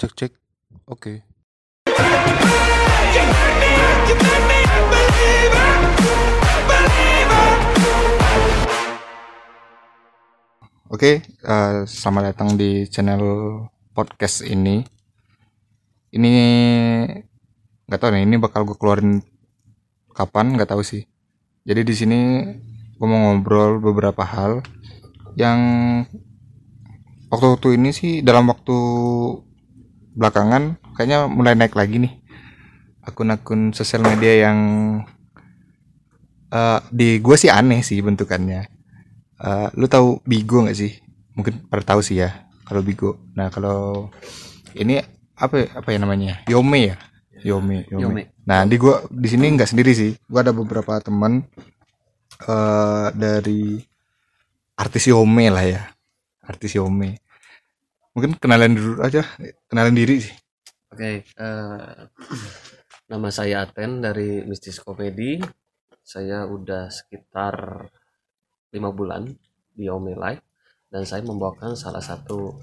Cek cek. Oke. Oke, eh, selamat datang di channel podcast ini. Ini nggak tahu nih, ini bakal gue keluarin kapan nggak tahu sih. Jadi di sini gue mau ngobrol beberapa hal yang waktu-waktu ini sih dalam waktu belakangan kayaknya mulai naik lagi nih akun-akun sosial media yang eh, di gue sih aneh sih bentukannya. Eh, lu tahu Bigo nggak sih? Mungkin pada tahu sih ya kalau Bigo. Nah kalau ini apa apa ya namanya? Yome ya. Yome, Yome. Yome. Nah di gua di sini nggak sendiri sih. Gua ada beberapa teman eh dari artis Yome lah ya. Artis Yome. Mungkin kenalan dulu aja, kenalan diri sih. Oke, eh, nama saya Aten dari Mistis Komedi. Saya udah sekitar lima bulan di Ome Live dan saya membawakan salah satu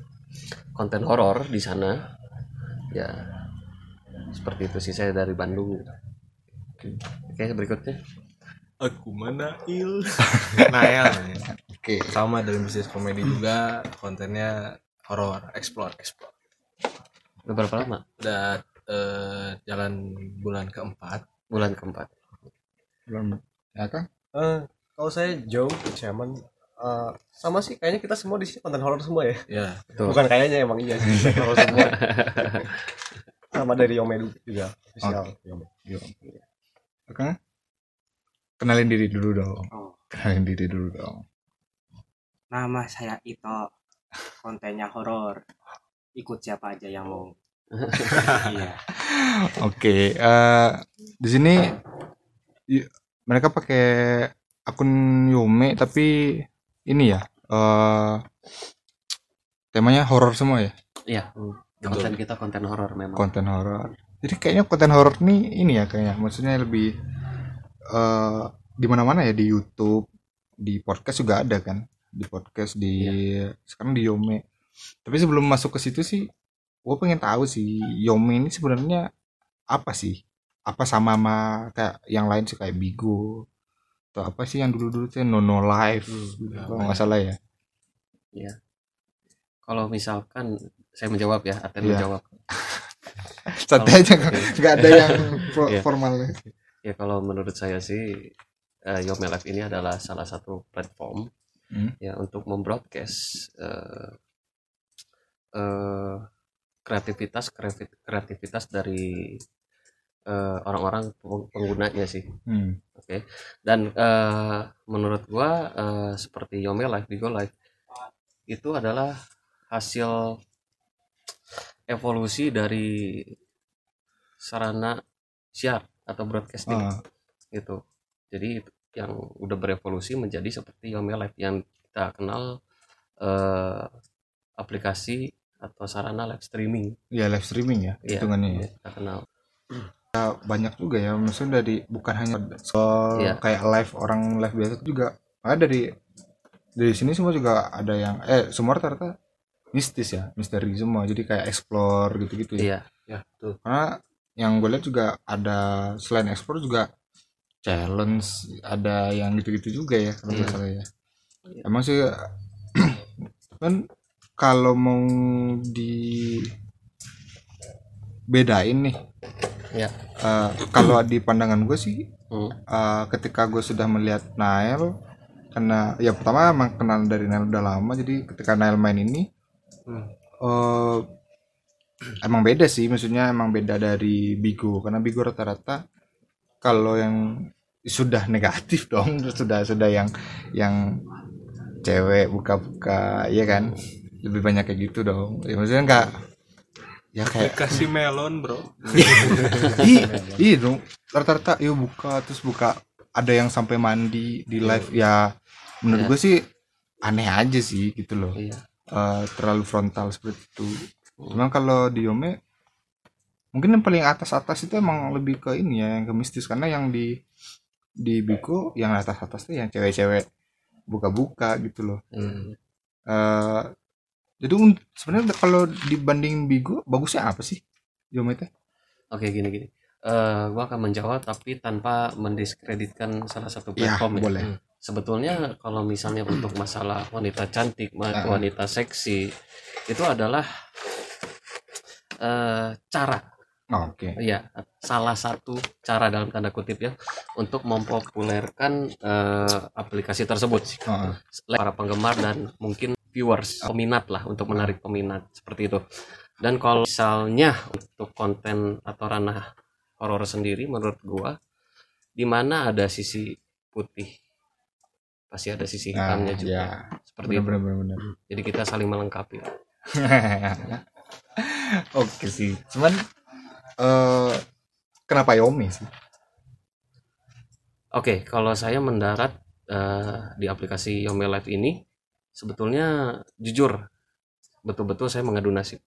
konten horor di sana. Ya, seperti itu sih saya dari Bandung. Oke, berikutnya. Aku Manail Nael namanya. Oke. Sama dari bisnis komedi juga Kontennya horor Explore Explore Udah berapa lama? Udah eh, jalan bulan keempat Bulan keempat. Belum ya kan? Eh, kalau saya Joe Chairman eh, sama sih kayaknya kita semua di sini konten horor semua ya. Ya Betul. Bukan kayaknya emang iya sih horor semua. sama dari Yome juga official Yome. Yo. Oke. Kenalin diri dulu dong. Oh, Kenalin diri dulu dong. nama saya Ito. Kontennya horor. Ikut siapa aja yang mau. iya. Oke, eh di sini mereka pakai akun Yome tapi ini ya eh temanya horor semua ya, Iya, konten kita konten horor memang. konten horor. Jadi kayaknya konten horor nih ini ya kayaknya, maksudnya lebih eh di mana-mana ya di YouTube, di podcast juga ada kan, di podcast di sekarang di Yome. Tapi sebelum masuk ke situ sih, gue pengen tahu sih Yome ini sebenarnya apa sih? Apa sama sama kayak yang lain sih kayak Bigo atau apa sih yang dulu-dulu tuh Nono Live, Hmm, kalau nggak salah ya. Kalau misalkan saya menjawab ya, Aten Iya. menjawab. Santai aja nggak ada yang Iya. formalnya. Ya kalau menurut saya sih eh, Yome Live ini adalah salah satu platform Hmm. ya untuk membroadcast eh, eh, kreativitas kreativitas dari eh, orang-orang peng- penggunanya sih. Hmm. Oke. Dan eh, menurut gua eh, seperti Yome Live, Bigo Live itu adalah hasil evolusi dari sarana siar atau broadcasting Ah, gitu. Jadi yang udah berevolusi menjadi seperti Yome Live yang kita kenal eh, aplikasi atau sarana live streaming ya live streaming ya Iya, hitungannya ya. kita kenal. banyak juga ya maksudnya dari bukan hanya soal Iya. kayak live orang live biasa juga ada dari dari sini semua juga ada yang eh semua rata-rata mistis ya misteri semua jadi kayak explore gitu-gitu ya Iya, Ya tuh karena yang gue lihat juga ada selain explore juga challenge ada yang gitu-gitu juga ya kalau nggak Iya. salah ya Iya. emang sih kan kalau mau di bedain nih Iya. eh, kalau di pandangan gue sih Hmm. eh, ketika gue sudah melihat Nael karena ya pertama emang kenal dari Nael udah lama jadi ketika Nael main ini Hmm. eh, emang beda sih maksudnya emang beda dari Bigo karena Bigo rata-rata kalau yang sudah negatif dong sudah sudah yang yang cewek buka-buka ya kan lebih banyak kayak gitu dong ya maksudnya enggak ya kayak Dikasih melon bro Ih, iya dong. Rata-rata yuk buka terus buka ada yang sampai mandi di live ya menurut Iya. gue sih aneh aja sih gitu loh. Iya. Eh, terlalu frontal seperti itu. Cuman kalau di Yome mungkin yang paling atas-atas itu emang lebih ke ini ya yang ke mistis karena yang di di Bigo yang atas-atas tuh yang cewek-cewek buka-buka gitu loh. Hmm. Eh Jadi sebenarnya kalau dibanding Bigo bagusnya apa sih? Yome teh? Oke gini gini. Eh, gua akan menjawab tapi tanpa mendiskreditkan salah satu Ya, platform ya. boleh. Sebetulnya kalau misalnya untuk masalah wanita cantik, Ah. wanita seksi itu adalah eh, cara Oh, Oke. Iya, salah satu cara dalam tanda kutip ya untuk mempopulerkan eh, aplikasi tersebut Heeh. para penggemar dan mungkin viewers peminat lah untuk menarik peminat seperti itu. Dan kalau misalnya untuk konten atau ranah horor sendiri menurut gua di mana ada sisi putih pasti ada sisi Nah, hitamnya juga ya. seperti Benar itu. benar benar. Jadi kita saling melengkapi. Oke sih. Cuman eh kenapa Yome sih? Oke, kalau saya mendarat eh, di aplikasi Yome Live ini, sebetulnya jujur, betul-betul saya mengadu nasib.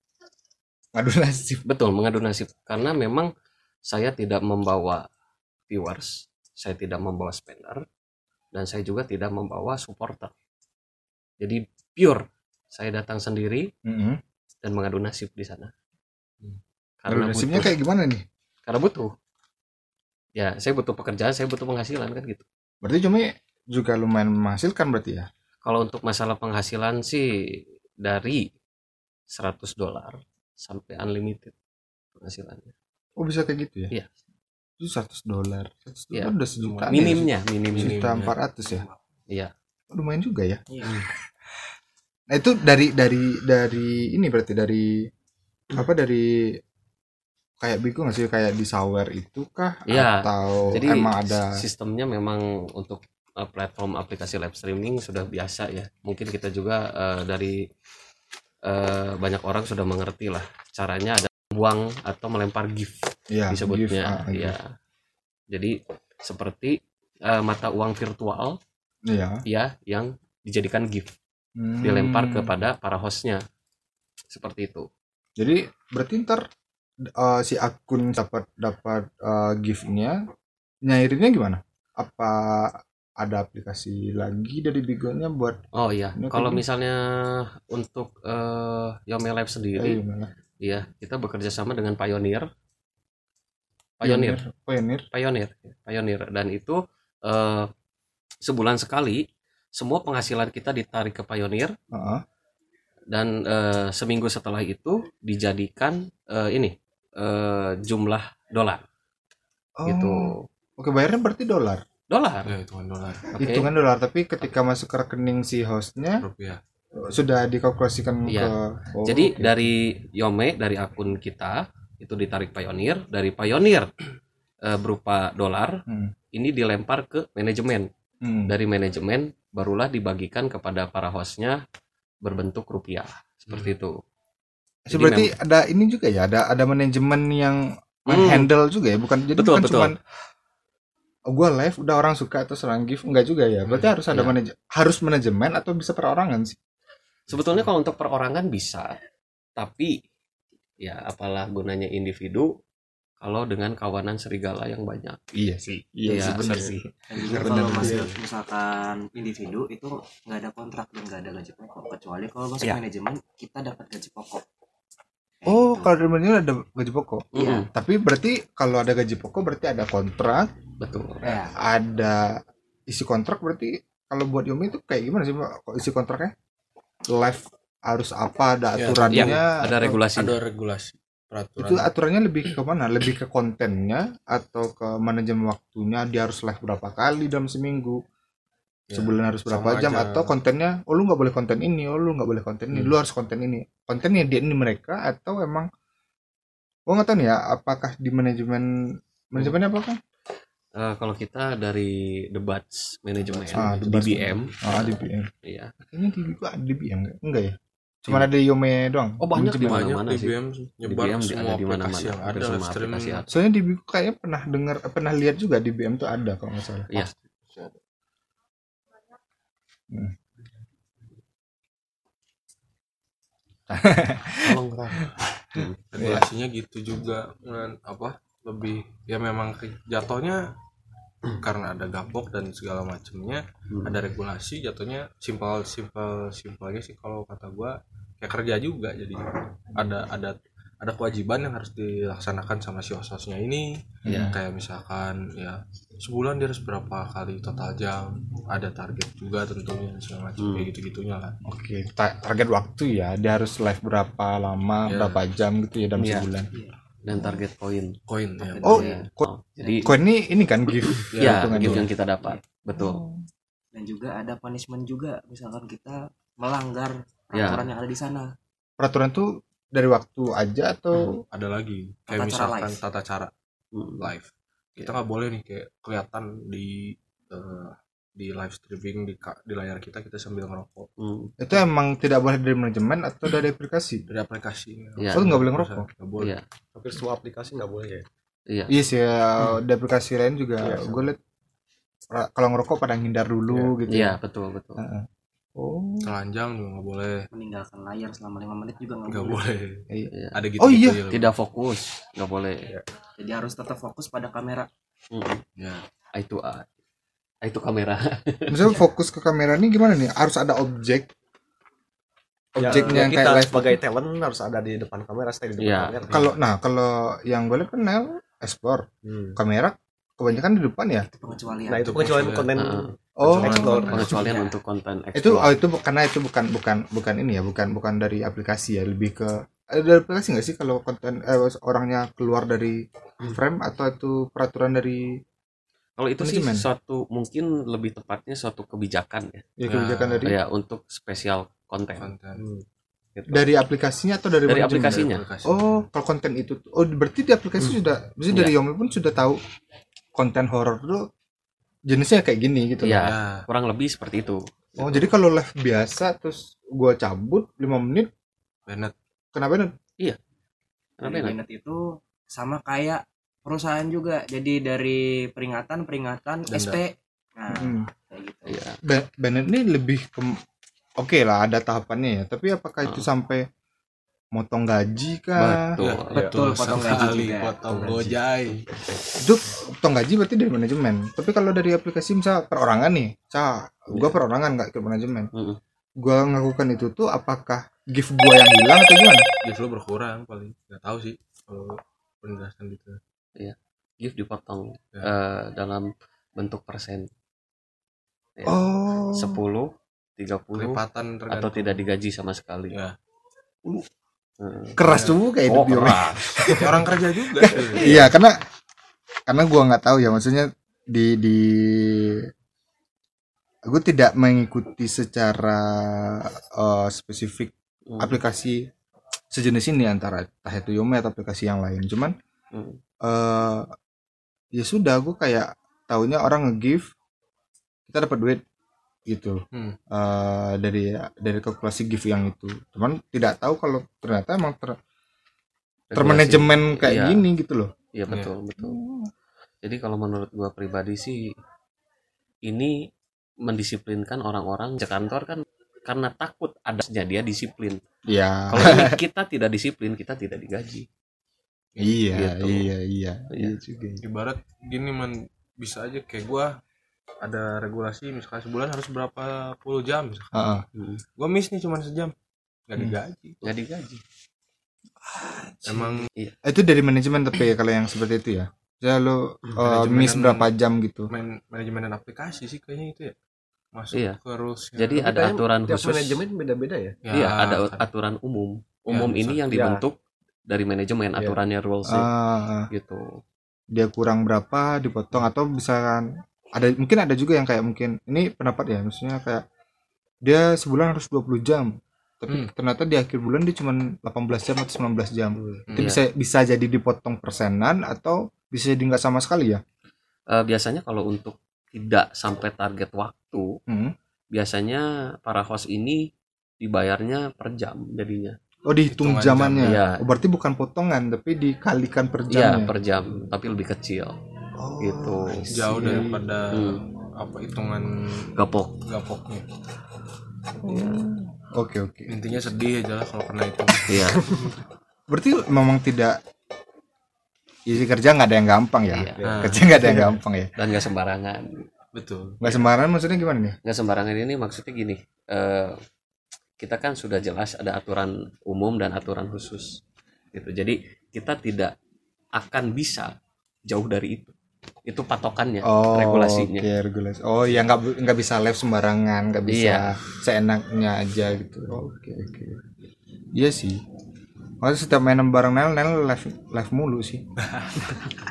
Ngadu nasib. Betul, mengadu nasib. Karena memang saya tidak membawa viewers, saya tidak membawa spender, dan saya juga tidak membawa supporter. Jadi pure, saya datang sendiri Heeh. dan mengadu nasib di sana. Karena nasibnya butuh, kayak gimana nih? karena butuh. Ya, saya butuh pekerjaan, saya butuh penghasilan kan gitu. Berarti Yome juga lumayan menghasilkan berarti ya? Kalau untuk masalah penghasilan sih dari 100 dolar sampai unlimited penghasilannya. Oh bisa kayak gitu ya? Iya. Itu 100 dolar. 100 Iya. dolar udah sejuta. Minimnya, minimnya. Sejuta 400 ya? Iya. Lumayan juga ya. Iya. Nah itu dari dari dari ini berarti dari apa dari kayak Bigo nggak sih kayak di Sawer itu kah Iya. atau Jadi emang ada sistemnya memang untuk uh, platform aplikasi live streaming sudah biasa ya. Mungkin kita juga uh, dari uh, banyak orang sudah mengerti lah caranya ada buang atau melempar gift ya disebutnya. gift, ah, ya. Jadi seperti uh, mata uang virtual. Iya. ya yang dijadikan gift Hmm. dilempar kepada para hostnya seperti itu. Jadi berarti ntar uh, si akun dapat dapat uh, giftnya nyairinnya gimana? Apa ada aplikasi lagi dari Bigonya buat Oh iya, kalau misalnya untuk eh Yome Live eh, sendiri, ya kita bekerja sama dengan Pioneer, Pioneer, Pioneer. Pioneer, Pioneer, dan itu eh sebulan sekali semua penghasilan kita ditarik ke Pioneer. Heeh. dan eh, seminggu setelah itu dijadikan eh, ini eh, jumlah dolar Oh, gitu, Oke bayarnya berarti dolar. dolar. ya hitungan dolar Oke. Hitungan dolar tapi ketika masuk ke rekening si hostnya rupiah sudah dikalkulasikan Iya. ke oh, Jadi oke. dari Yome dari akun kita itu ditarik Pioneer, dari Pioneer eh, berupa dolar Hmm. ini dilempar ke manajemen. Hmm. Dari manajemen barulah dibagikan kepada para hostnya berbentuk rupiah seperti itu. So, Jadi berarti ada ini juga ya, ada ada manajemen yang Hmm. handle juga ya, bukan jadi Betul, bukan betul. cuman oh, gua live udah orang suka atau serang gift enggak juga ya. Berarti harus ada Iya. manajemen harus manajemen atau bisa perorangan sih. Sebetulnya kalau untuk perorangan bisa, tapi ya apalah gunanya individu kalau dengan kawanan serigala yang banyak. Iya sih. Iya, sih benar bener. sih. Benar, kalau masuk misalkan individu itu nggak ada kontrak dan nggak ada gaji pokok kecuali kalau masuk Iya. manajemen kita dapat gaji pokok. Oh, Gitu. kalau di manajemen ada gaji pokok. Iya. Mm-mm, Tapi berarti kalau ada gaji pokok berarti ada kontrak, betul. Ya, ada isi kontrak berarti kalau buat Yomi itu kayak gimana sih Mbak? Kok isi kontraknya? Live harus apa ada Ya, aturannya? Iya, ada regulasi. ada regulasi peraturan Itu aturannya lebih ke mana? Lebih ke kontennya atau ke manajemen waktunya? Dia harus live berapa kali dalam seminggu? Ya, Sebulan harus berapa jam? aja. Atau kontennya? Oh lu nggak boleh konten ini, oh lu nggak boleh konten ini, Hmm. lu harus konten ini. Kontennya dia ini mereka atau emang? Gua nggak tahu nih ya. Apakah di manajemen manajemennya apa kan? Eh, kalau kita dari debat manajemen Ah, itu Debat DBM, Ah, DBM. iya. Kayaknya di DBM enggak? Enggak ya? Cuma ada Yome doang. Oh, banyak di banyak mana-mana sih. DBM nyebar DBM semua ada di yang hampir ada semua live streaming aplikasi ada. Soalnya di kayaknya pernah dengar pernah lihat juga di BM tuh ada kalau nggak salah. Iya. Hmm. Tolong, Kak. Hmm. Regulasinya gitu juga dengan apa lebih ya memang jatuhnya karena ada gapok dan segala macamnya Hmm. ada regulasi jatuhnya simpel simpel simpelnya sih kalau kata gua kayak kerja juga jadi ada ada ada kewajiban yang harus dilaksanakan sama si hostnya ini Iya. kayak misalkan ya sebulan dia harus berapa kali total jam ada target juga tentunya segala macam Hmm. kayak gitu gitunya lah Oke, ta- target waktu ya. Dia harus live berapa lama, Iya. berapa jam gitu ya dalam Iya. sebulan. dan target poin koin ya Oh, Iya. ko- Oh, jadi Koin ini ini kan gift. ya hitungannya. gift yang kita dapat betul dan juga ada punishment juga misalkan kita melanggar Ya. peraturan yang ada di sana Peraturan tuh dari waktu aja atau ada lagi kayak Tata cara misalkan live. tata cara Hmm. live kita nggak boleh nih kayak kelihatan di eh, di live streaming di di layar kita kita sambil ngerokok Hmm. itu emang tidak boleh dari manajemen atau dari aplikasi? dari aplikasi Iya. Oh, nggak boleh ngerokok? nggak boleh Iya. hampir semua aplikasi nggak boleh ya Iya. Iya sih, ya, di aplikasi lain juga Iya, sama. gue liat kalau ngerokok pada ngindar dulu gitu. Iya, betul betul. Heeh. Oh. telanjang juga nggak boleh meninggalkan layar selama lima menit juga nggak nggak boleh boleh Iya. ada gitu Oh, iya. Tidak fokus, nggak boleh. Jadi harus tetap fokus pada kamera Hmm. ya Eye to eye. Eye to kamera. Misalnya fokus ke kamera ini gimana nih? Harus ada objek. Objeknya yang Ya, kita kayak live. sebagai talent harus ada di depan kamera stay di depan Iya. kamera Kalau nah kalau yang gue lihat kan Nel explore Hmm. kamera kebanyakan di depan ya. itu pengecualian nah itu pengecualian konten Heeh. Oh. Explore. Pengecualian untuk konten Itu explore. oh itu karena itu bukan bukan bukan ini ya, bukan bukan dari aplikasi ya, lebih ke ada aplikasi nggak sih kalau konten eh, orangnya keluar dari frame atau itu peraturan dari Kalau itu sih suatu mungkin lebih tepatnya suatu kebijakan ya. ya kebijakan dari Ya untuk spesial konten. konten Hmm. Gitu. dari aplikasinya atau dari, Dari manajemen? aplikasinya. aplikasi. Oh, kalau konten itu oh berarti di aplikasi sudah, berarti dari Yomi pun sudah tahu konten horor itu jenisnya kayak gini gitu. Iya. loh. ya Kurang lebih seperti itu. Oh, jadi kalau live biasa terus gua cabut 5 menit Bennett kenapa nih? Kenapa Jadi ya? Bennett itu sama kayak perusahaan juga jadi dari peringatan peringatan Denda. SP nah Hmm. kayak gitu Iya. Be- Bennett ini lebih ke Oke lah ada tahapannya ya, tapi apakah itu sampai motong gaji kah? Betul. Ya, Betul, potong gaji juga. potong gojai Itu potong gaji berarti dari manajemen. Tapi kalau dari aplikasi misal perorangan nih, cah, gua perorangan nggak ikut manajemen. Mm-mm. Gua ngakukan itu tuh apakah gift gua yang hilang atau gimana? gift lu berkurang paling nggak tahu sih kalau penjelasan gitu Gift dipotong Ya. eh, dalam bentuk persen. Ya. Oh. 10, 30 kelipatan atau tidak digaji sama sekali. ya Hmm. keras juga hidup Oh, keras. orang kerja juga Iya, karena karena gua nggak tahu ya maksudnya di di gue tidak mengikuti secara eh, spesifik Hmm. aplikasi sejenis ini antara entah itu Yomi atau aplikasi yang lain. Cuman Hmm. eh ya sudah gue kayak taunya orang nge-give kita dapat duit gitu Hmm. Eh, dari dari kalkulasi gift yang itu. Cuman tidak tahu kalau ternyata emang ter, termanajemen kayak Iya. gini gitu loh. Iya betul betul. Jadi kalau menurut gua pribadi sih ini mendisiplinkan orang-orang di kantor kan karena takut adanya dia disiplin. Iya. Kalau kita tidak disiplin, kita tidak digaji. Iya, Gitu. iya, iya, Iya. iya juga. ibarat gini man bisa aja kayak gua ada regulasi misalkan sebulan harus berapa puluh jam misalkan. Heeh. Hmm. gua miss nih cuma sejam nggak Hmm. digaji Nggak digaji. emang Itu dari manajemen tapi ya kalau yang seperti itu ya. Ya lo Hmm, uh, miss berapa jam gitu. man manajemen dan aplikasi sih kayaknya itu ya masuk Iya. ke rules Jadi ada aturan khusus. manajemen beda-beda ya Iya, ada aturan umum. Umum Ya, ini yang Ya. dibentuk dari manajemen Ya. aturannya rules Ah, ah. gitu. dia kurang berapa dipotong atau misalkan ada mungkin ada juga yang kayak mungkin ini pendapat ya maksudnya kayak dia sebulan harus 20 jam tapi Hmm. ternyata di akhir bulan dia cuma 18 jam atau 19 jam itu Iya. bisa bisa jadi dipotong persenan atau bisa jadi nggak sama sekali ya Eh, biasanya kalau untuk tidak sampai target waktu, Hmm. biasanya para host ini dibayarnya per jam jadinya. oh dihitung Hitungan zamannya jam, iya. oh, berarti bukan potongan tapi dikalikan per Iya, jamnya per jam, tapi lebih kecil. Oh, gitu. Jauh daripada Hmm. apa hitungan Gapok. gapoknya oke oke intinya sedih aja lah kalau kena itu Iya. berarti memang tidak isi kerja nggak ada yang gampang ya Iya. Kerja nggak ada yang gampang ya Dan nggak sembarangan. betul nggak sembarangan maksudnya gimana nih Nggak sembarangan ini maksudnya gini. eh kita kan sudah jelas ada aturan umum dan aturan khusus gitu jadi kita tidak akan bisa jauh dari itu itu patokannya Oh, regulasinya oke, regulasi. Oh, ya nggak nggak bisa live sembarangan, nggak bisa Iya. seenaknya aja gitu. Oke, oke. Iya sih. Makanya setiap main bareng Nel, Nel live live mulu sih.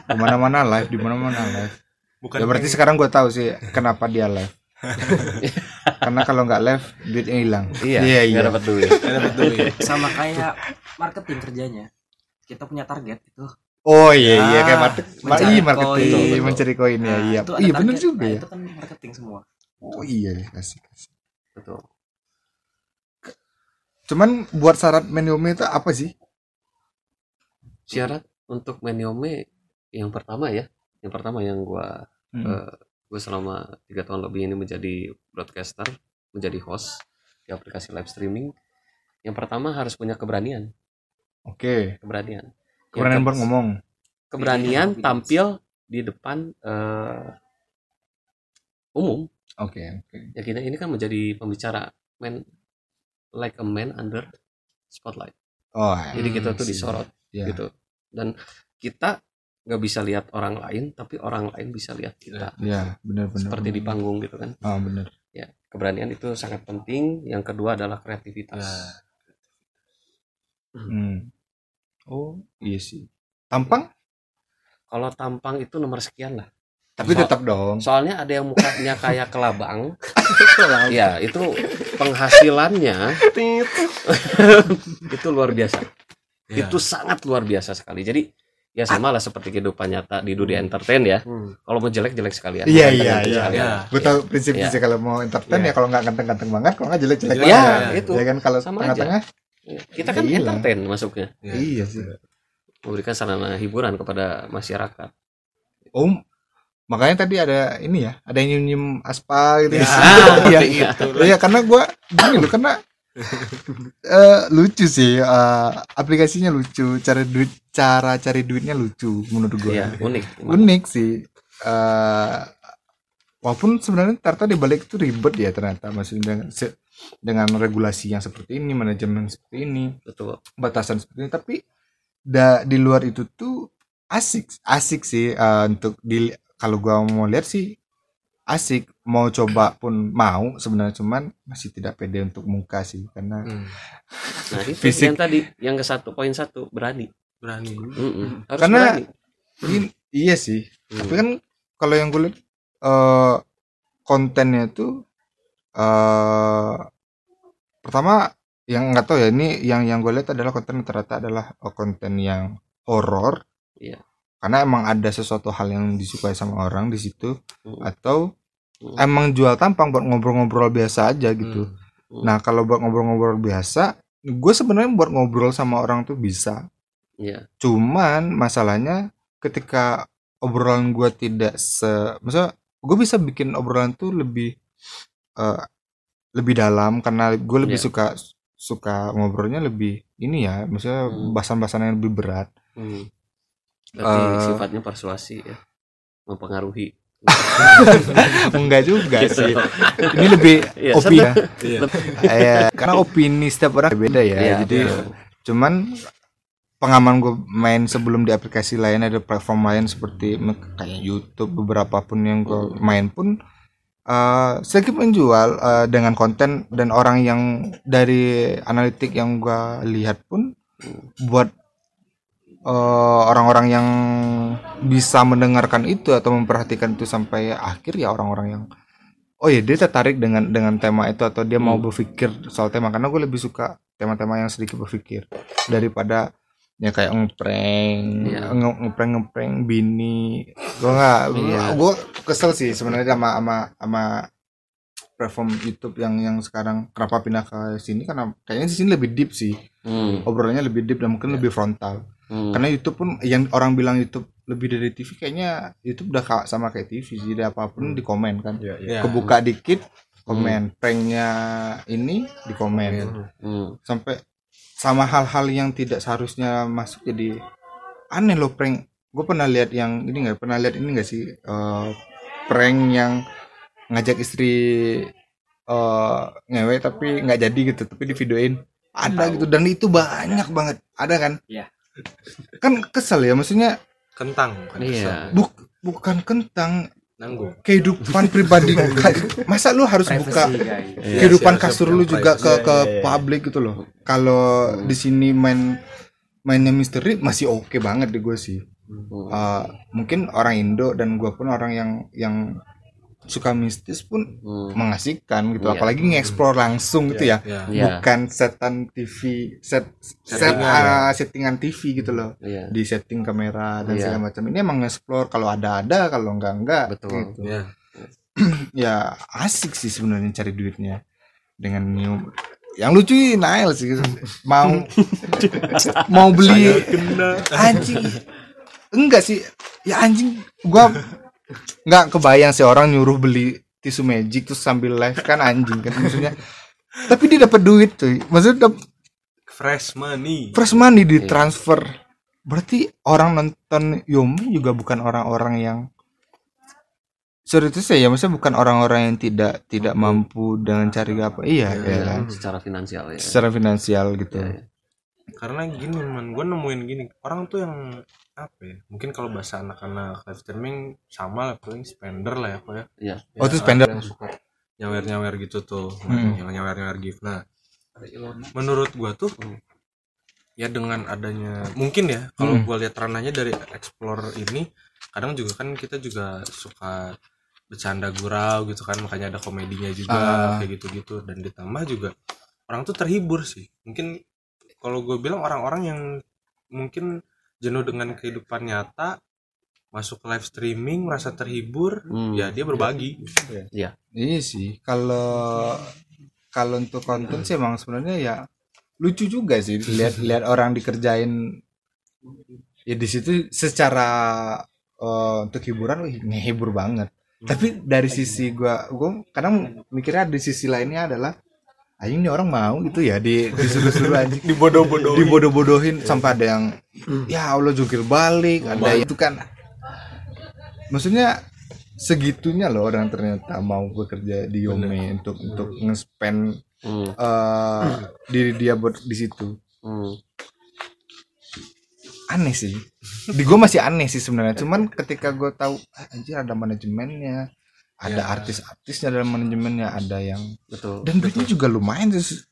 di mana-mana live, di mana-mana live. bukan ya berarti sekarang gue tahu sih kenapa dia live. Karena kalau nggak live duitnya hilang. iya iya. nggak iya. dapat duit dapat duit sama kayak marketing kerjanya kita punya target itu Oh iya iya Ah, kayak market, mencari iya koin. marketing, Betul, betul. mencari koin ya. Nah, Iya, ada iya bener target. juga Nah, ya. itu kan marketing semua Oh iya, asik, asik. betul Cuman buat syarat meniome itu apa sih? syarat untuk meniome yang pertama ya yang pertama yang gua Hmm. eh, gue selama tiga tahun lebih ini menjadi broadcaster menjadi host di aplikasi live streaming yang pertama harus punya keberanian Oke, keberanian Yang keberanian ke- buat ngomong. keberanian Confidence. tampil di depan eh, umum Oke, oke. ya kita ini kan menjadi pembicara man like a man under spotlight Oh, jadi kita tuh disorot ya. gitu dan kita nggak bisa lihat orang lain tapi orang lain bisa lihat kita Ya, benar-benar. seperti di panggung gitu kan Oh, benar. ya keberanian itu sangat penting yang kedua adalah kreativitas Nah. Hmm. Oh, iya sih. Tampang? kalau tampang itu nomor sekian lah Tapi So- tetap dong. soalnya ada yang mukanya kayak kelabang ya itu penghasilannya itu luar biasa Ya. itu sangat luar biasa sekali jadi ya sama lah seperti kehidupan nyata di dunia entertain ya kalau mau jelek jelek sekalian Iya, iya, iya. sekalian. Ya. Gue tahu prinsip-prinsip kalau mau entertain Iya. ya kalau nggak ganteng-ganteng banget, kalau nggak jelek-jelek Jelek, banget. ya, itu. Ya kan kalau Sama tengah-tengah. Ya, kita kan Iya. entertain masuknya Ya. Iya sih. memberikan sarana hiburan kepada masyarakat Om, makanya tadi ada ini ya, ada yang nyium aspal gitu. Ya, Iya, seperti itu. Iya, karena gua gini loh, karena eh, lucu sih eh, aplikasinya lucu, cara duit cara cari duitnya lucu menurut gua. Iya, unik. Unik sih. eh walaupun sebenarnya ternyata di balik itu ribet ya ternyata masih dengan dengan regulasi yang seperti ini, manajemen seperti ini, Betul. batasan seperti ini, tapi da, di luar itu tuh asik, asik sih eh, untuk di kalau gua mau lihat sih asik mau coba pun mau sebenarnya cuman masih tidak pede untuk muka sih karena Hmm. Nah, itu Fisik. yang tadi yang ke satu poin satu berani. berani Mm-mm. Harus Karena- berani. ini- iya sih Hmm. tapi kan kalau yang gue lihat eh, kontennya itu eh pertama yang nggak tahu ya ini yang yang gue lihat adalah konten ternyata adalah eh, konten yang horor Iya. Karena emang ada sesuatu hal yang disukai sama orang di situ Hmm. atau Hmm. emang jual tampang buat ngobrol-ngobrol biasa aja gitu Hmm. nah kalau buat ngobrol-ngobrol biasa gue sebenarnya buat ngobrol sama orang tuh bisa Iya. cuman masalahnya ketika obrolan gua tidak se maksudnya gue bisa bikin obrolan tuh lebih eh, lebih dalam karena gue lebih Iya. suka suka ngobrolnya lebih ini ya maksudnya Hmm. bahasan-bahasan yang lebih berat Hmm. Berarti Eh. sifatnya persuasi ya. Mempengaruhi. enggak juga Gitu. sih ini lebih Iya, opini Iya. ya karena opini setiap orang beda ya Iya, jadi betul. cuman pengalaman gue main sebelum di aplikasi lain ada platform lain seperti kayak YouTube beberapa pun yang gue main pun eh sedikit menjual eh, dengan konten dan orang yang dari analitik yang gue lihat pun buat eh, orang-orang yang bisa mendengarkan itu atau memperhatikan itu sampai akhir ya orang-orang yang oh ya dia tertarik dengan dengan tema itu atau dia mau Hmm. berpikir soal tema karena gue lebih suka tema-tema yang sedikit berpikir daripada ya kayak ngeprank Iya. nge ngeprank ngeprank bini gue nggak Iya. gue kesel sih sebenarnya sama sama sama platform YouTube yang yang sekarang kenapa pindah ke sini karena kayaknya di sini lebih deep sih Hmm. obrolannya lebih deep dan mungkin lebih frontal Hmm. karena YouTube pun yang orang bilang YouTube lebih dari TV kayaknya YouTube udah sama kayak TV jadi apa pun di komen kan. Iya. Ya. kebuka dikit komen. Pranknya ini di komen. Hmm. sampai sama hal-hal yang tidak seharusnya masuk jadi aneh loh prank. Gue pernah lihat yang ini nggak? Pernah lihat ini nggak sih? Eh, prank yang ngajak istri eh ngewe tapi nggak jadi gitu tapi di videoin ada gitu dan itu banyak banget. Ada kan? Iya. Kan kesel ya maksudnya kentang bukan Iya. buk bukan kentang nanggung kehidupan pribadi masa lu harus buka Privacy, guys. Iya. kehidupan kasur lu juga ke ke Iya, iya, publik gitu loh kalau di sini main mainnya misteri masih oke banget di gue sih Hmm. Eh, mungkin orang Indo dan gue pun orang yang yang suka mistis pun Hmm. mengasihkan gitu Iya. apalagi nge-explore langsung gitu ya ya Iya. bukan setan TV set set Settingan, ah, settingan TV gitu loh Iya. di setting kamera dan Iya. segala macam ini emang nge-explore kalau ada ada kalau enggak enggak Betul. gitu. ya ya asik sih sebenarnya cari duitnya dengan new yang lucu ini Nail sih gitu. mau mau beli anjing enggak sih ya anjing gua nggak kebayang sih orang nyuruh beli tisu magic terus sambil live kan anjing kan maksudnya. Tapi dia dapat duit tuh maksudnya dap- fresh money. Fresh money ditransfer berarti orang nonton Yomi juga bukan orang-orang yang serius saya ya maksudnya bukan orang-orang yang tidak tidak mampu dengan cari apa. Iya Iya, ya Iya, kan secara finansial ya. secara finansial gitu. Iya. karena gini man gue nemuin gini. Orang tuh yang apa ya mungkin kalau bahasa anak-anak live streaming sama lah paling spender lah ya apa ya Iya. Oh, itu spender. yang suka nyawer nyawer gitu tuh Hmm. yang nyawer nyawer gift nah menurut gua tuh Hmm. ya dengan adanya mungkin ya kalau Hmm. gua lihat ranahnya dari explore ini kadang juga kan kita juga suka bercanda gurau gitu kan makanya ada komedinya juga Ah. kayak gitu-gitu dan ditambah juga orang tuh terhibur sih mungkin kalau gue bilang orang-orang yang mungkin jenuh dengan kehidupan nyata masuk ke live streaming merasa terhibur Hmm. ya dia berbagi. Iya. Sih kalau kalau untuk konten sih emang sebenarnya ya lucu juga sih lihat lihat orang dikerjain. Ya di situ secara eh, untuk hiburan wih, ngehibur banget. Tapi dari sisi gua gua kadang mikirnya di sisi lainnya adalah anjing ini orang mau gitu ya di disuruh-suruh anjing dibodoh-bodohin. dibodoh-bodohin sampai ada yang ya Allah jungkir balik ada itu kan. Maksudnya segitunya loh orang ternyata mau bekerja di Yome untuk untuk nge-spend Hmm. eh, diri dia buat di situ. Hmm. aneh sih. Di gue masih aneh sih sebenarnya. Cuman ketika gue tahu ah, anjir ada manajemennya ada Ya. artis-artisnya dalam manajemennya ada yang Betul. dan duitnya juga lumayan se-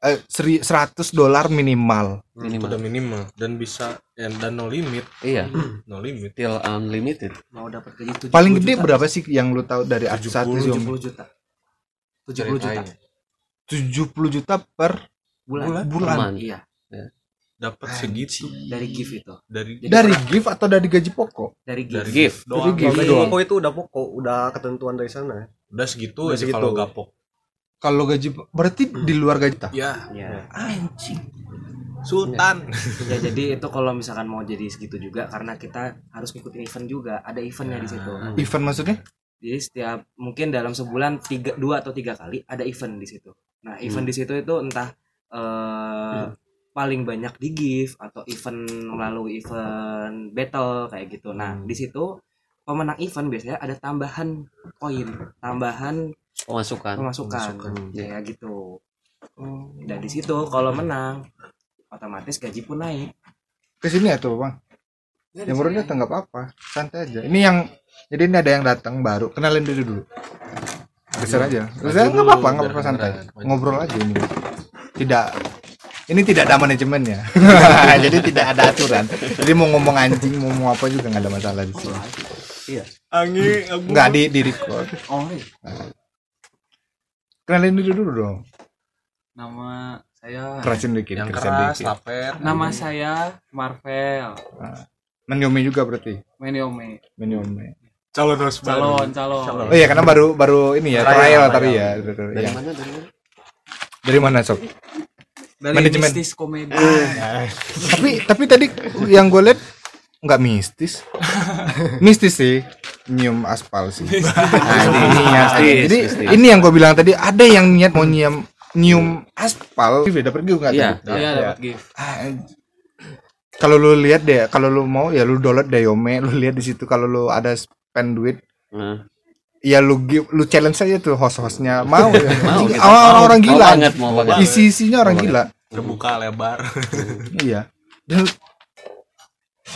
eh, seri- 100 dolar minimal Minimal. udah minimal dan bisa ya, dan no limit Iya. no limit Till unlimited. mau dapat gaji 70 paling gede juta. berapa sih yang lu tahu dari artis-artis yang 70 juta 70 juta ceritanya 70 juta per bulan, bulan Aman. iya dapat segitu. Dari gift itu? Dari Jadi dari gift atau dari gaji pokok? Dari gift dari Gift. doang Dari gift. Doang. pokok itu udah pokok, udah ketentuan dari sana. udah segitu Udah segitu. kalau gapok kalau gaji berarti di luar gaji tak ya. Ya. Anjing. Sultan. Ya. Jadi itu kalau misalkan mau jadi segitu juga karena kita harus ngikutin event juga. Ada eventnya di situ. Hmm. event maksudnya? Jadi setiap mungkin dalam sebulan tiga dua atau tiga kali ada event di situ. Nah event di situ itu entah eh, paling banyak di gift atau event melalui event battle kayak gitu. Nah di situ pemenang event biasanya ada tambahan koin tambahan Pemasukan. pemasukan Hmm. kayak gitu. Dan di situ kalau menang otomatis gaji pun naik. Ke sini ya tuh bang? Yang baru datang nggak apa-apa santai aja. Ini yang jadi ini ada yang datang baru kenalin dulu dulu. Geser aja. Maju nggak apa-apa dulu, nggak biar apa-apa santai. ngobrol aja ini. Tidak ini tidak ada manajemennya. Jadi tidak ada aturan. Jadi mau ngomong anjing mau ngomong apa juga nggak ada masalah di sini. Angin nggak di di record. Oh iya. kenalin dulu dulu dong. Nama saya kerasin dikit yang kerasin keras dikit. Laper. Nama saya Marvel. Menyomi juga berarti? Meniome menyomi. Calon harus calon calon. Oh iya karena baru baru ini ya trial tadi ya Dari Iya. mana? Dari mana? dari mana sob dari Manajemen. mistis komedi. Tapi tapi tadi yang gue lihat nggak mistis. Mistis sih nyium aspal sih. Nah, ini, jadi mistis. ini yang gue bilang tadi ada yang niat mau nyium nyium aspal. Beda pergi nggak Iya. tadi? iya dapat gift. Ah, kalau lu lihat deh kalau lu mau ya lu download Dayome lu lihat di situ kalau lu ada spend duit. Nah, ya lu lu challenge aja tuh host-hostnya. Mau ya Mau Anjing, kita. orang orang Mau gila. banget, mau banget. isi isinya orang Mau gila. terbuka lebar. Iya. Dan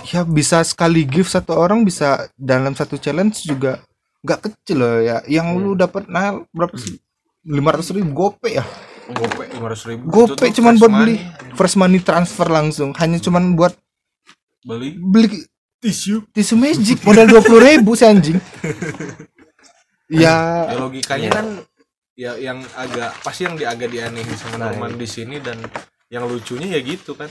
ya bisa sekali gift satu orang bisa dalam satu challenge juga nggak kecil loh ya. Yang lu dapat nah berapa sih? lima ratus ribu. Gope ya? Gope lima ratus ribu. Gope cuman buat money. beli first money transfer langsung. Hanya cuman buat beli? beli tisu. tisu magic. Modal dua puluh ribu si anjing ya. Ya logikanya kan ya yang agak pasti yang di agak dianehin sama Nah, Norman di sini dan yang lucunya ya gitu kan.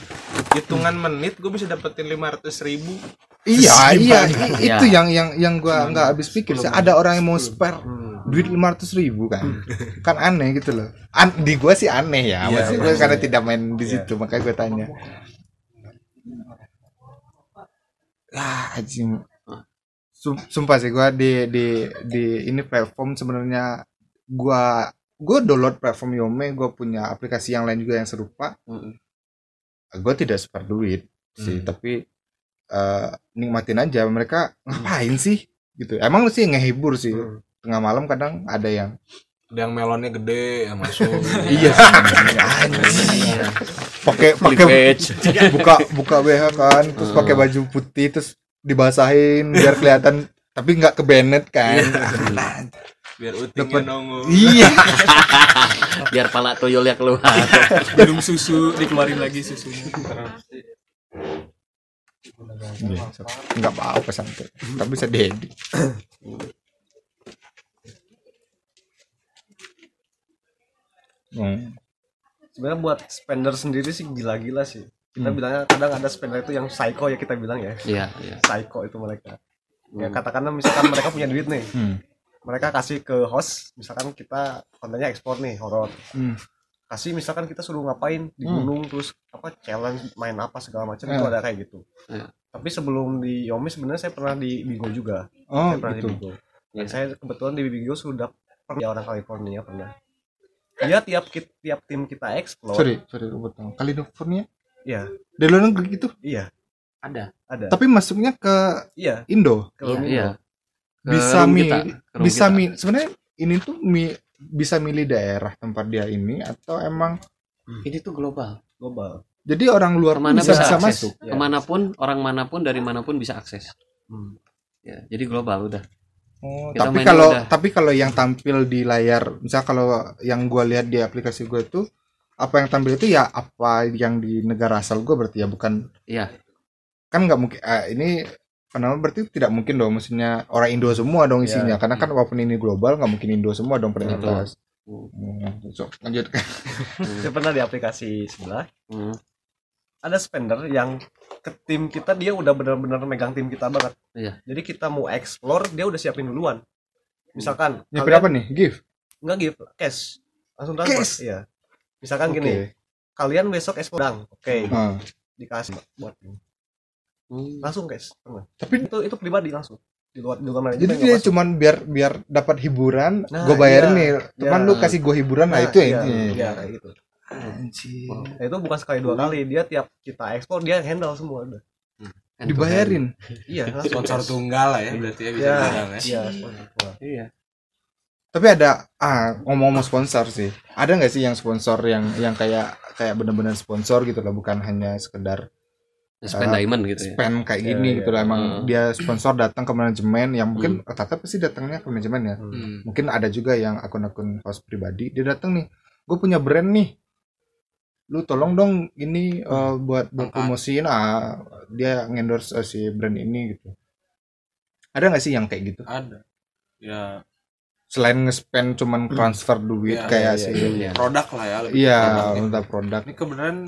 Hitungan menit gue bisa dapetin lima ratus ribu. Iya iya Gimana? i- itu yang yang yang gua nggak habis pikir sih. Ada orang yang mau spare Hmm. duit lima ratus ribu kan? Kan aneh gitu loh. An di gua sih aneh ya. Iya, maksud iya, gua iya. karena tidak main di situ makanya gue tanya. Ah anjing sumpah sih gua di di di ini platform sebenarnya gua gua download platform Yome gua punya aplikasi yang lain juga yang serupa. Mm-mm. gue tidak spare duit sih Hmm. tapi eh, nikmatin aja. Mereka ngapain sih? Gitu. Emang sih ngehibur sih. Hmm. tengah malam kadang ada yang ada yang melonnya gede yang masuk. Iya sih. Anjing. Pakai pakai buka buka BH kan terus pakai Hmm. baju putih terus dibasahin biar kelihatan tapi nggak ke Bennett kan. Biar utingnya Dapet- nongol. Iya. Biar pala tuyulnya keluar. Minum susu dikeluarin lagi susunya. Iya, nggak apa-apa santai. Tapi bisa diedit Hmm. sebenarnya buat spender sendiri sih gila-gila sih kita Hmm. bilangnya kadang ada spender itu yang psycho ya kita bilang ya iya iya psycho itu mereka ya katakanlah misalkan mereka punya duit nih Hmm. mereka kasih ke host misalkan kita kontennya ekspor nih horor Hmm. kasih misalkan kita suruh ngapain di Hmm. gunung terus apa challenge main apa segala macam Eh. itu ada kayak gitu Eh. tapi sebelum di Yomi sebenarnya saya pernah di Bigo juga oh saya pernah di gitu Bigo dan Iya. saya kebetulan di Bigo sudah pernah ya orang California pernah dia tiap tiap tim kita explore sorry sorry potong California iya. Dari luar negeri gitu? Iya. Ada. Ada. Tapi masuknya ke iya. Indo? Ke iya, iya. Ke bisa mi kita, bisa kita. mi sebenarnya ini tuh mi bisa milih daerah tempat dia ini atau emang ini tuh global. Global. Jadi orang luar pun Ke mana bisa bisa bisa masuk Ya. ke mana pun orang mana pun dari mana pun bisa akses. Hmm. ya jadi global udah. Oh, Kita tapi kalau udah. tapi kalau yang tampil di layar misal kalau yang gua lihat di aplikasi gue tuh apa yang tampil itu ya apa yang di negara asal gue berarti ya bukan Iya. kan nggak mungkin eh, ini kenapa berarti tidak mungkin dong maksudnya orang Indo semua dong Iya. isinya karena kan walaupun ini global nggak mungkin Indo semua dong pernah bahas Hmm. Hmm, so, lanjut saya pernah di aplikasi sebelah Hmm. ada spender yang ke tim kita dia udah benar-benar megang tim kita banget. Iya. Jadi kita mau explore dia udah siapin duluan. Misalkan ya kalian- berapa nih gift Enggak give cash. Langsung transfer. Cash? Iya. Misalkan Oke. gini, kalian besok dang. Oke, Ah, dikasih buat Hmm. langsung cash. Pernah. tapi Itu itu pribadi langsung. Di luar di luar manajemen jadi dia cuman biar biar dapat hiburan Nah, gue bayarin iya. nih teman Iya. lu kasih gue hiburan nah, itu iya, ini Iya, kayak gitu. Anjir. Nah, itu bukan sekali dua kali. Dia tiap kita ekspor dia handle semua udah. To dibayarin Iya, langsung sponsor tunggal lah ya berarti ya bisa Iya, ya iya, sponsor. Hand. iya tapi ada ah ngomong-ngomong sponsor sih. Ada nggak sih yang sponsor yang yang kayak kayak benar-benar sponsor gitu loh bukan hanya sekedar spend Ah, diamond gitu ya? spend kayak Iya, gini iya. gitu loh. Emang Hmm. dia sponsor datang ke manajemen yang mungkin rata-rata pasti datangnya ke manajemen ya. Hmm. mungkin ada juga yang akun-akun host pribadi dia datang nih gue punya brand nih. Lu tolong dong ini eh, buat buat promosiin ah dia ngendorse eh, si brand ini gitu. Ada nggak sih yang kayak gitu? Ada. Ya selain nge-spend cuman transfer duit Iya, kayak iya, si iya. produk lah ya lebih iya produk ya. untuk produk ini kebenaran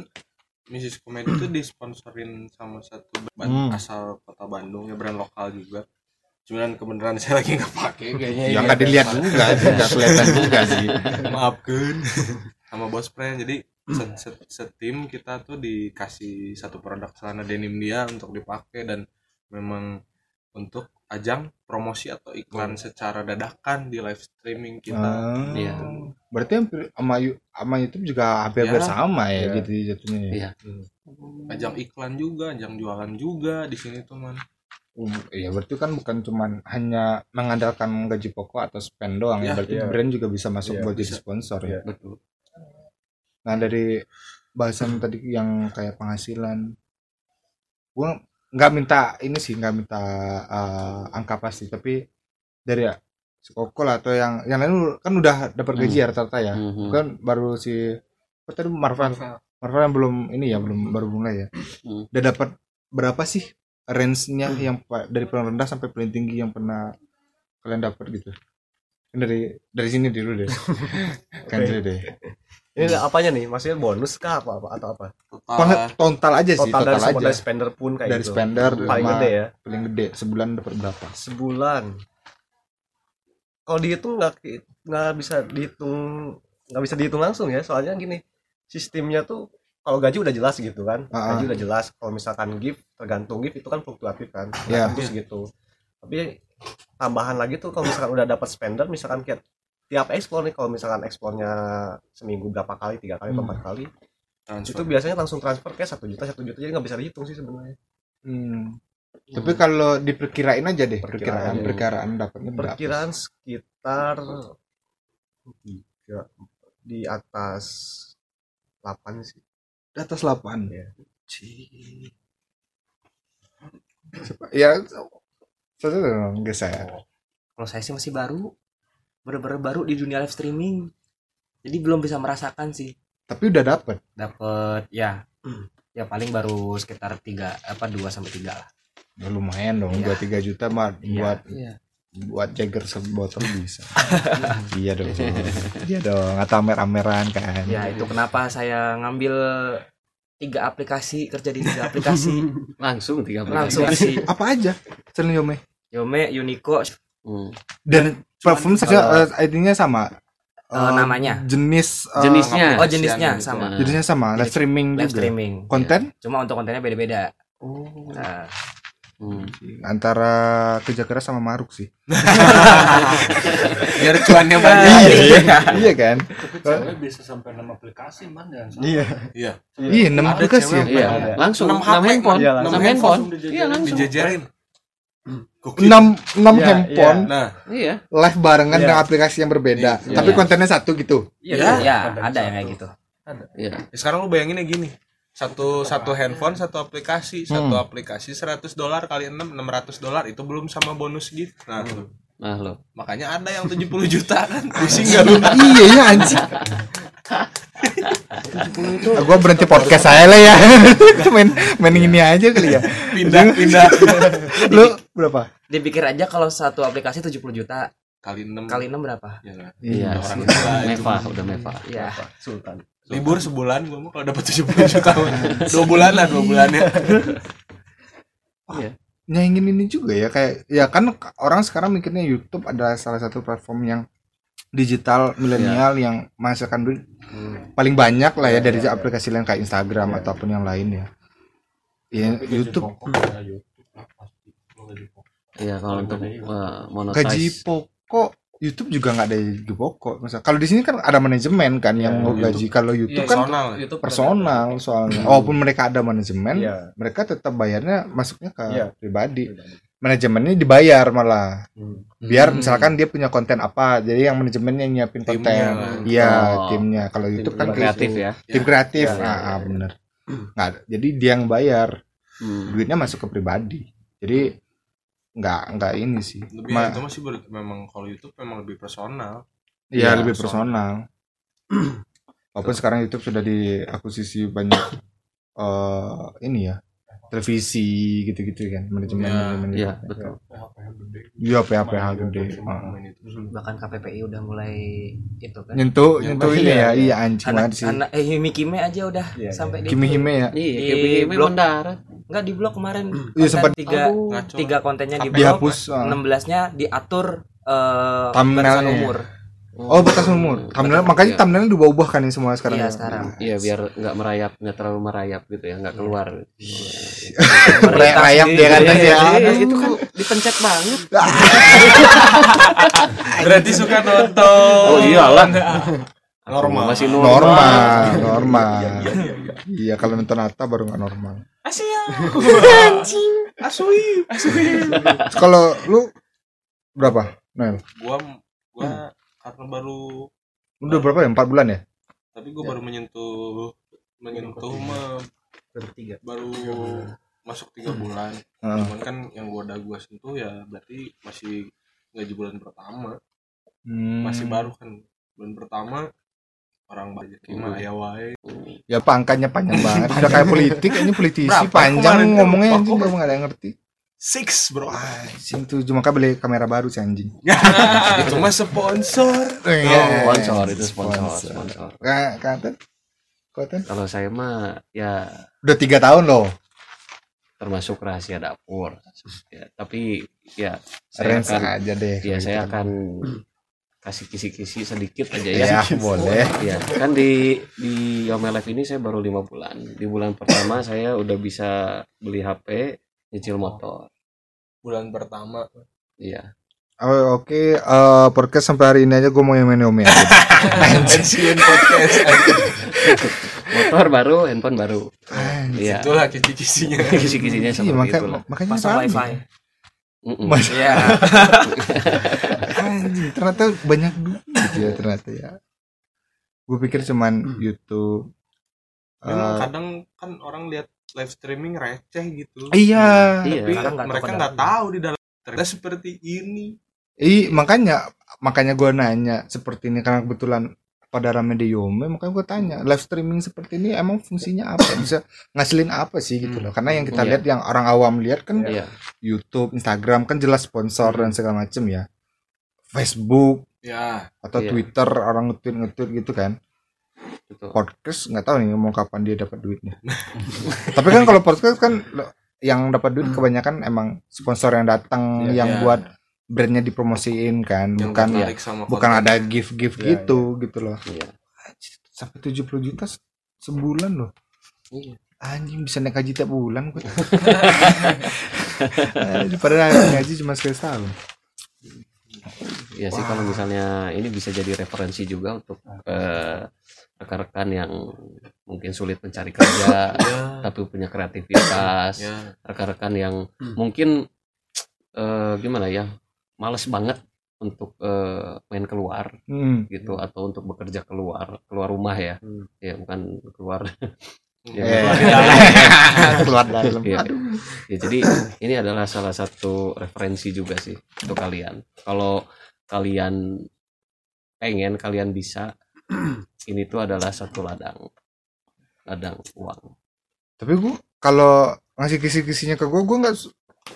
Mrs. Comedy itu disponsorin sama satu brand Hmm. asal kota Bandung ya brand lokal juga cuman kebenaran saya lagi nggak pakai kayaknya yang ini nggak dilihat juga sih nggak kelihatan juga sih maafkan sama bos friend jadi set, set, setim kita tuh dikasih satu produk celana denim dia untuk dipakai dan memang untuk ajang promosi atau iklan secara dadakan di live streaming kita Ah, Iya. berarti hampir sama sama YouTube juga hampir Ya. sama ya Iya. gitu jatuhnya ya. Iya. ajang iklan juga ajang jualan juga di sini tuh man Um, iya berarti kan bukan cuman hanya mengandalkan gaji pokok atau spend doang ya, Ya, berarti iya. brand juga bisa masuk Iya, buat jadi bisa. sponsor ya. Iya. betul Nah dari bahasan tadi yang kayak penghasilan, gua nggak minta ini sih nggak minta eh, angka pasti, tapi dari ya, si Koko lah atau yang yang lain kan udah dapat gaji ya rata-rata ya, Mhm. kan baru si apa tadi Marvel Marvel yang belum ini ya belum baru mulai ya, Hmm. udah dapat berapa sih range-nya yang pa- dari paling rendah sampai paling tinggi yang pernah kalian dapat gitu? Dari dari sini dulu deh, kan dulu deh. Ini apanya nih? Maksudnya bonus kah apa, apa atau apa? Peng- total aja sih, Total, total, dari aja. dari spender pun kayak dari gitu. spender paling gede ya. paling gede sebulan dapat berapa Sebulan. Kalau dihitung nggak nggak bisa dihitung nggak bisa dihitung langsung ya. Soalnya gini, sistemnya tuh kalau gaji udah jelas gitu kan. Ah, Gaji udah jelas. Kalau misalkan gift tergantung gift itu kan fluktuatif kan. Iya. Terus gitu. Tapi tambahan lagi tuh kalau misalkan udah dapat spender misalkan kayak tiap explore nih kalau misalkan explore-nya seminggu berapa kali tiga kali atau Hmm. empat kali Transfer. itu biasanya langsung transfer kayak satu juta satu juta jadi nggak bisa dihitung sih sebenarnya hmm. tapi kalau diperkirain aja deh perkiraan Perkiraan. perkiraan dapatnya berapa perkiraan sekitar tiga di atas 8 sih di atas 8 Iya. ya satu dong guys saya Kalau saya sih masih baru, bener-bener baru di dunia live streaming. Jadi belum bisa merasakan sih. tapi udah dapat Dapat ya, ya paling baru sekitar tiga apa dua sampai tiga lah. ya, lumayan dong Iya. buat 3 juta mah buat Iya. buat Jagger sebotol bisa iya dong iya dong atau amer-ameran kan Ya itu kenapa saya ngambil tiga aplikasi kerja di tiga aplikasi langsung tiga langsung sih. apa aja selain Yome Yome, Unico, Hmm. dan platform saja eh, ID-nya sama Eh, Eh, namanya. jenis eh, Jenisnya. oh jenisnya gitu. sama. Nah. jenisnya sama live streaming Live juga streaming. konten Cuma untuk kontennya beda-beda. Oh. Nah, Hmm. antara kerja keras sama maruk sih biar cuannya banyak iya iya kan Cewek bisa sampai 6 aplikasi man jangan salah. iya iya iya enam Ada aplikasi cewek ya Iya, langsung Enam enam HP, handphone, Iya, enam langsung. handphone. Langsung Iya, langsung. dijajarin Gokil. Enam enam Iya, handphone. nah. Iya. live barengan Iya. dengan aplikasi yang berbeda. Iya. tapi Iya. kontennya satu gitu. Ya, Ya, ya ada yang kayak gitu. Iya. Ya, sekarang lu bayanginnya gini. Satu satu handphone satu aplikasi. Satu aplikasi 100 dolar kali 6 600 dolar. Itu belum sama bonus gitu. Nah tuh. Nah, lo. makanya ada yang 70 juta kan. Pusing gak lu? Iya iya anjing Ah, gua berhenti podcast saya lah ya. Main main ini aja kali ya. Pindah pindah lu berapa? Dipikir aja kalau satu aplikasi 70 juta. Kali 6 kali 6 berapa? ya, Iya. Meva, udah Meva. Ya. Sultan. Libur sebulan gua mau kalau dapat 70 juta dua bulan lah dua bulan ya. Nyaingin ini juga ya kayak ya kan orang sekarang mikirnya YouTube adalah salah satu platform yang digital milenial yang menghasilkan duit paling banyak lah ya dari aplikasi lain kayak Instagram ataupun yang lain ya. Ya YouTube Iya, kalau untuk uh, monetize. gaji pokok YouTube juga nggak ada gaji pokok. Misal kalau di sini kan ada manajemen kan yang mau gaji. Kalau YouTube kan personal YouTube personal soalnya. Walaupun mereka ada manajemen, Iya. mereka tetap bayarnya masuknya ke Iya. pribadi. Manajemennya dibayar malah. Hmm. Biar Hmm. misalkan dia punya konten apa, jadi yang manajemennya yang nyiapin Timnya konten. lah. Iya, Oh. timnya. Kalau YouTube kan kayak kreatif ya. Tim kreatif. Iya, iya, ah, iya. ah, bener. Nggak. Jadi dia yang bayar, Hmm. duitnya masuk ke pribadi. Jadi nggak nggak ini sih. lebih Ma- itu masih ber- memang kalau YouTube memang lebih personal Iya, Iya, lebih personal. personal. Walaupun sekarang YouTube sudah diakuisisi banyak eh ini ya televisi gitu-gitu kan manajemen Iya. manajemen Iya, gitu. betul. Iya PH PH gede. Ah. Bahkan KPPI udah mulai itu kan. Nyentuh nyentuh ini iya, ya, iya. iya anjing Anak, banget sih. anak eh Himi Kime aja udah Iya, sampai di Kimi Hime ya. Iya, Di kayak blog. mendarat. Enggak di blog kemarin. Iya, sempat- tiga tiga kontennya di blog. Dihapus. ah. 16-nya diatur eh batasan umur. Oh batas umur. Thumbnail makanya Iya. thumbnailnya diubah-ubah kan ini semua sekarang. Iya, ya? sekarang. Iya, biar nggak merayap, nggak terlalu merayap gitu ya, nggak keluar. Ray- Rayap dia kan Iya, ya. iya, itu kan dipencet banget. berarti suka nonton Oh iyalah. Normal. masih normal normal, normal Iya, iya, iya, iya. iya kalau nonton Atta baru nggak normal Asui. Terus kalau lu berapa Nel Gua gua karena baru udah berapa ya? Empat bulan ya? Tapi gua baru menyentuh menyentuh mah Bertiga. baru masuk tiga bulan. Heeh. cuman kan yang gua udah gua sentuh ya berarti masih gaji bulan pertama. Hmm. masih baru kan. Bulan pertama orang banyak Hmm. mah aya wae. Ya pangkatnya panjang banget. Udah kayak politik ini politisi Berapa panjang ngomongnya anjing kamu nggak ada yang ngerti six bro. Sing tuh cuma kan beli kamera baru sih anjing. Itu mah sponsor. Iya. sponsor itu sponsor Sponsor. sponsor. Kak, kata kata kalau saya mah ya. Udah tiga tahun loh. Termasuk rahasia dapur. Ya, tapi ya saya akan aja deh ya saya gitu. akan kasih kisi-kisi sedikit aja ya. Ya boleh. Ya kan di di Yome Live ini saya baru lima bulan. Di bulan pertama saya udah bisa beli HP nyicil motor bulan pertama iya Oh, Oke, eh, podcast sampai hari ini aja gue mau yang main Xiaomi aja. pensiun podcast motor baru handphone baru iya itulah kisi-kisinya kisi-kisinya Iya, seperti makanya itulah makanya pasang rame. wifi. Mas- Iya. Anjing, ternyata banyak duit gitu ya ternyata ya. Gue pikir cuman YouTube. memang eh, kadang kan orang lihat live streaming receh gitu. Iya. Iya. tapi tahu mereka nggak tahu di dalam ternyata seperti ini. Ih, makanya makanya gue nanya seperti ini karena kebetulan pada rame di Yome makanya gue tanya live streaming seperti ini emang fungsinya apa? Bisa ngasilin apa sih gitu loh? Karena yang kita Iya. lihat yang orang awam lihat kan iya. YouTube Instagram kan jelas sponsor dan segala macem ya. Facebook ya. atau Iya. Twitter orang ngetweet ngetweet gitu kan betul podcast nggak tahu nih mau kapan dia dapat duitnya. Tapi kan kalau podcast kan yang dapat duit kebanyakan emang sponsor yang datang Iya, yang iya. buat brandnya dipromosiin kan. Yang bukan sama bukan ada gift gift Iya, gitu gitu loh. Iya. Sampai 70 juta se- sebulan loh. Iya. Anjing bisa naik haji tiap bulan gue Anjing, padahal ngaji cuma sekali setahun. Ya sih kalau misalnya ini bisa jadi referensi juga untuk eh, rekan-rekan yang mungkin sulit mencari kerja ya. tapi punya kreativitas ya. rekan-rekan yang mungkin eh, gimana ya males banget untuk eh, main keluar hmm. gitu atau untuk bekerja keluar keluar rumah ya. Hmm. ya bukan keluar. Ya, Eh, keluar dalam. Iya. aduh. Ya, jadi ini adalah salah satu referensi juga sih untuk kalian. Kalau kalian pengen kalian bisa ini tuh adalah satu ladang ladang uang tapi gue kalau ngasih kisi-kisinya ke gue gue nggak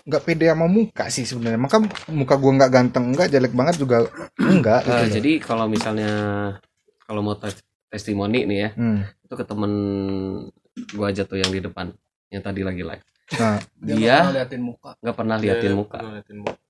nggak pede sama muka sih sebenarnya maka muka gue nggak ganteng enggak jelek banget juga enggak gitu loh. jadi kalau misalnya kalau mau tes- testimoni nih ya Hmm. itu ke temen gua aja tuh yang di depan yang tadi lagi live Nah, Dia nggak pernah liatin muka. nggak pernah liatin muka ngeliatin muka.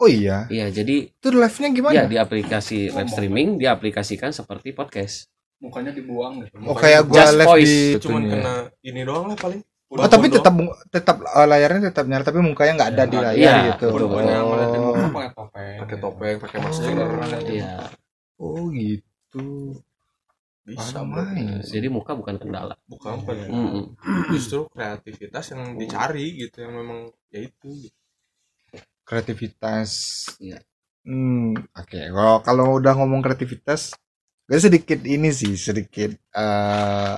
Oh iya? Iya jadi itu live-nya gimana? ya di aplikasi live streaming diaplikasikan seperti podcast. Mukanya dibuang gitu. oh kayak Just live voice. di cuman kena ini doang lah paling. Oh tapi tetap tetap eh, layarnya tetap nyala tapi mukanya nggak ada di Iya, layar iya, gitu. betul, oh, muka pakai topeng. pakai topeng pakai Oh. masker. iya. Oh gitu. Bisa main. jadi muka bukan kendala. Bukan apa ya? Mm-mm. justru kreativitas yang dicari gitu yang memang ya itu gitu. Kreativitas. Iya. hmm oke. Kalau kalau udah ngomong kreativitas gue sedikit ini sih sedikit eh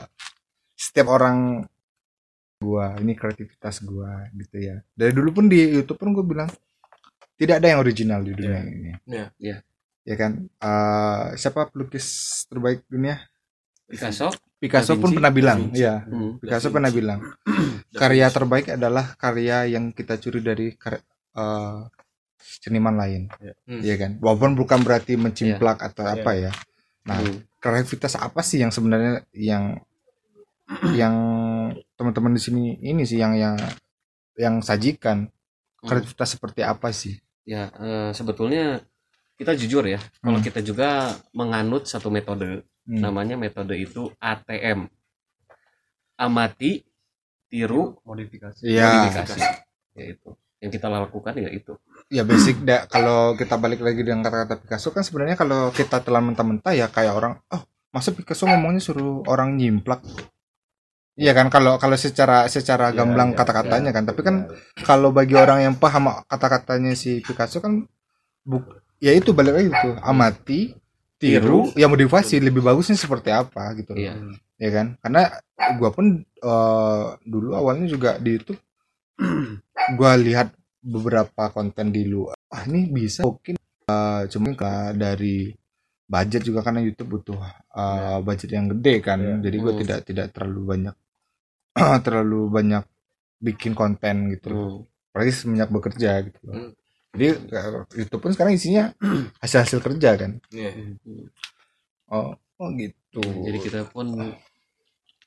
setiap orang gua ini kreativitas gua gitu ya. Dari dulu pun di YouTube pun gue bilang tidak ada yang original di dunia ini. Iya. Iya. ya kan? Eh siapa pelukis terbaik dunia? Picasso. Picasso pun pernah bilang ya Hmm. Picasso pernah bilang karya terbaik adalah karya yang kita curi dari eh, seniman lain Ya. Iya kan walaupun bukan berarti mencimplak atau Iya. apa ya nah Hmm. kreativitas apa sih yang sebenarnya yang yang teman-teman di sini ini sih yang yang yang sajikan Hmm. kreativitas seperti apa sih ya eh, sebetulnya kita jujur ya kalau Hmm. kita juga menganut satu metode Hmm. namanya metode itu ATM amati tiru Modifikasi. Iya modifikasi yaitu yang kita lakukan ya itu ya basic da, kalau kita balik lagi dengan kata-kata Picasso kan sebenarnya kalau kita telan mentah-mentah ya kayak orang oh masa Picasso ngomongnya suruh orang nyimplak Iya kan kalau kalau secara secara Iya, gamblang iya, kata-katanya iya. kan tapi kan kalau bagi orang yang paham kata-katanya si Picasso kan buk ya itu balik lagi tuh amati tiru ya motivasi lebih bagusnya seperti apa gitu. Iya. ya kan karena gua pun eh, dulu awalnya juga di YouTube gua lihat beberapa konten di luar ah ini bisa mungkin eh, cuma ka- dari budget juga karena YouTube butuh eh, budget yang gede kan Iya. jadi gua Hmm. tidak tidak terlalu banyak terlalu banyak bikin konten gitu loh Hmm. apalagi semenjak bekerja gitu loh Hmm. jadi eh, YouTube pun sekarang isinya hasil-hasil kerja kan Iya. oh oh gitu Jadi kita pun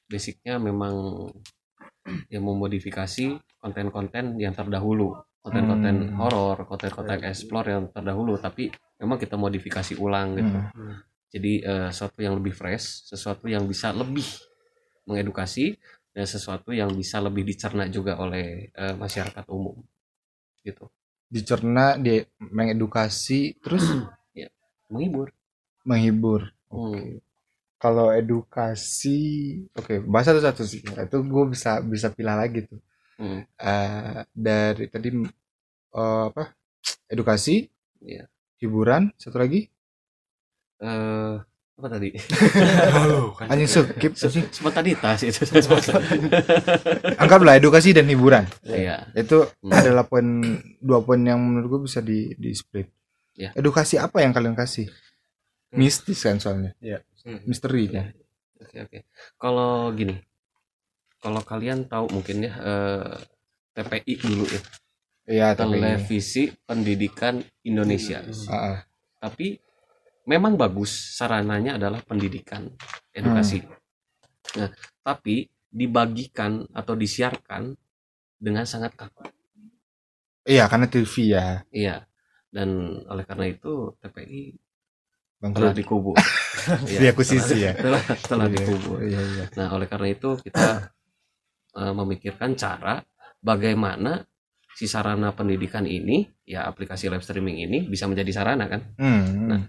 basicnya memang yang memodifikasi konten-konten yang terdahulu, konten-konten Hmm. horor, konten-konten explore yang terdahulu, tapi memang kita modifikasi ulang gitu. Hmm. Jadi eh, sesuatu yang lebih fresh, sesuatu yang bisa lebih mengedukasi dan sesuatu yang bisa lebih dicerna juga oleh eh, masyarakat umum. Gitu. dicerna di mengedukasi terus Menghibur. menghibur Hmm. Kalau edukasi oke bahasa satu-satu sih itu gue bisa bisa pilih lagi tuh Hmm. Eh, dari tadi eh, apa edukasi Iya. hiburan satu lagi Eh, apa tadi? Oh, anjing skip sih Spontanitas itu. anggaplah edukasi dan hiburan Iya. itu Hmm. adalah poin dua poin yang menurut gue bisa di di split Ya. edukasi apa yang kalian kasih Hmm. mistis kan soalnya Hmm. misteri kan Oke oke. Kalau gini, kalau kalian tahu mungkin ya eh, TPI dulu ya, iya tapi televisi pendidikan Indonesia. Ah, ah. Tapi memang bagus sarananya adalah pendidikan, edukasi. Nah, tapi dibagikan atau disiarkan dengan sangat kaku. iya karena TV ya Iya. Dan oleh karena itu TPI telah dikubur. Iya, diakuisisi ya telah telah Iya, dikubur. iya iya Nah, oleh karena itu kita eh, memikirkan cara bagaimana si sarana pendidikan ini, ya aplikasi live streaming ini bisa menjadi sarana kan? Hmm, Nah.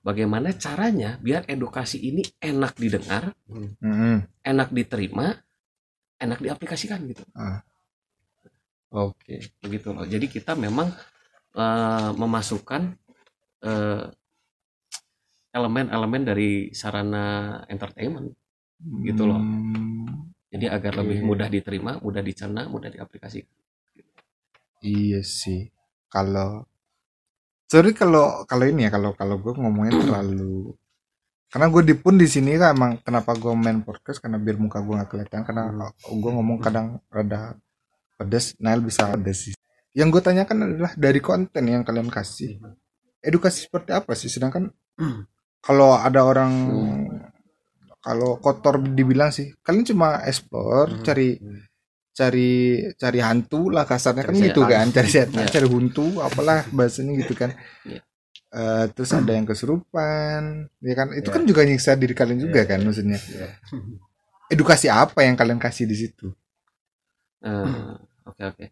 Bagaimana caranya biar edukasi ini enak didengar, hmm, hmm. enak diterima, enak diaplikasikan gitu. oke Begitu loh. Jadi kita memang eh, memasukkan eh, elemen-elemen dari sarana entertainment. Gitu loh. Hmm, Jadi agar lebih mudah diterima, mudah dicerna, mudah diaplikasikan. iya sih kalau sorry kalau kalau ini ya kalau kalau gue ngomongnya terlalu karena gue di pun di sini kan emang kenapa gue main podcast karena biar muka gue nggak kelihatan karena gue ngomong kadang rada pedes Nail bisa pedes sih yang gue tanyakan adalah dari konten yang kalian kasih edukasi seperti apa sih sedangkan kalau ada orang kalau kotor dibilang sih kalian cuma explore cari cari cari hantu lah kasarnya kan Cari gitu setan. kan cari setan Iya. cari hantu apalah bahasanya gitu kan Iya. Eh, terus ada yang kesurupan ya kan itu Iya. kan juga nyiksa diri kalian juga Iya, kan iya. maksudnya Iya. edukasi apa yang kalian kasih di situ Eh, Oke oke.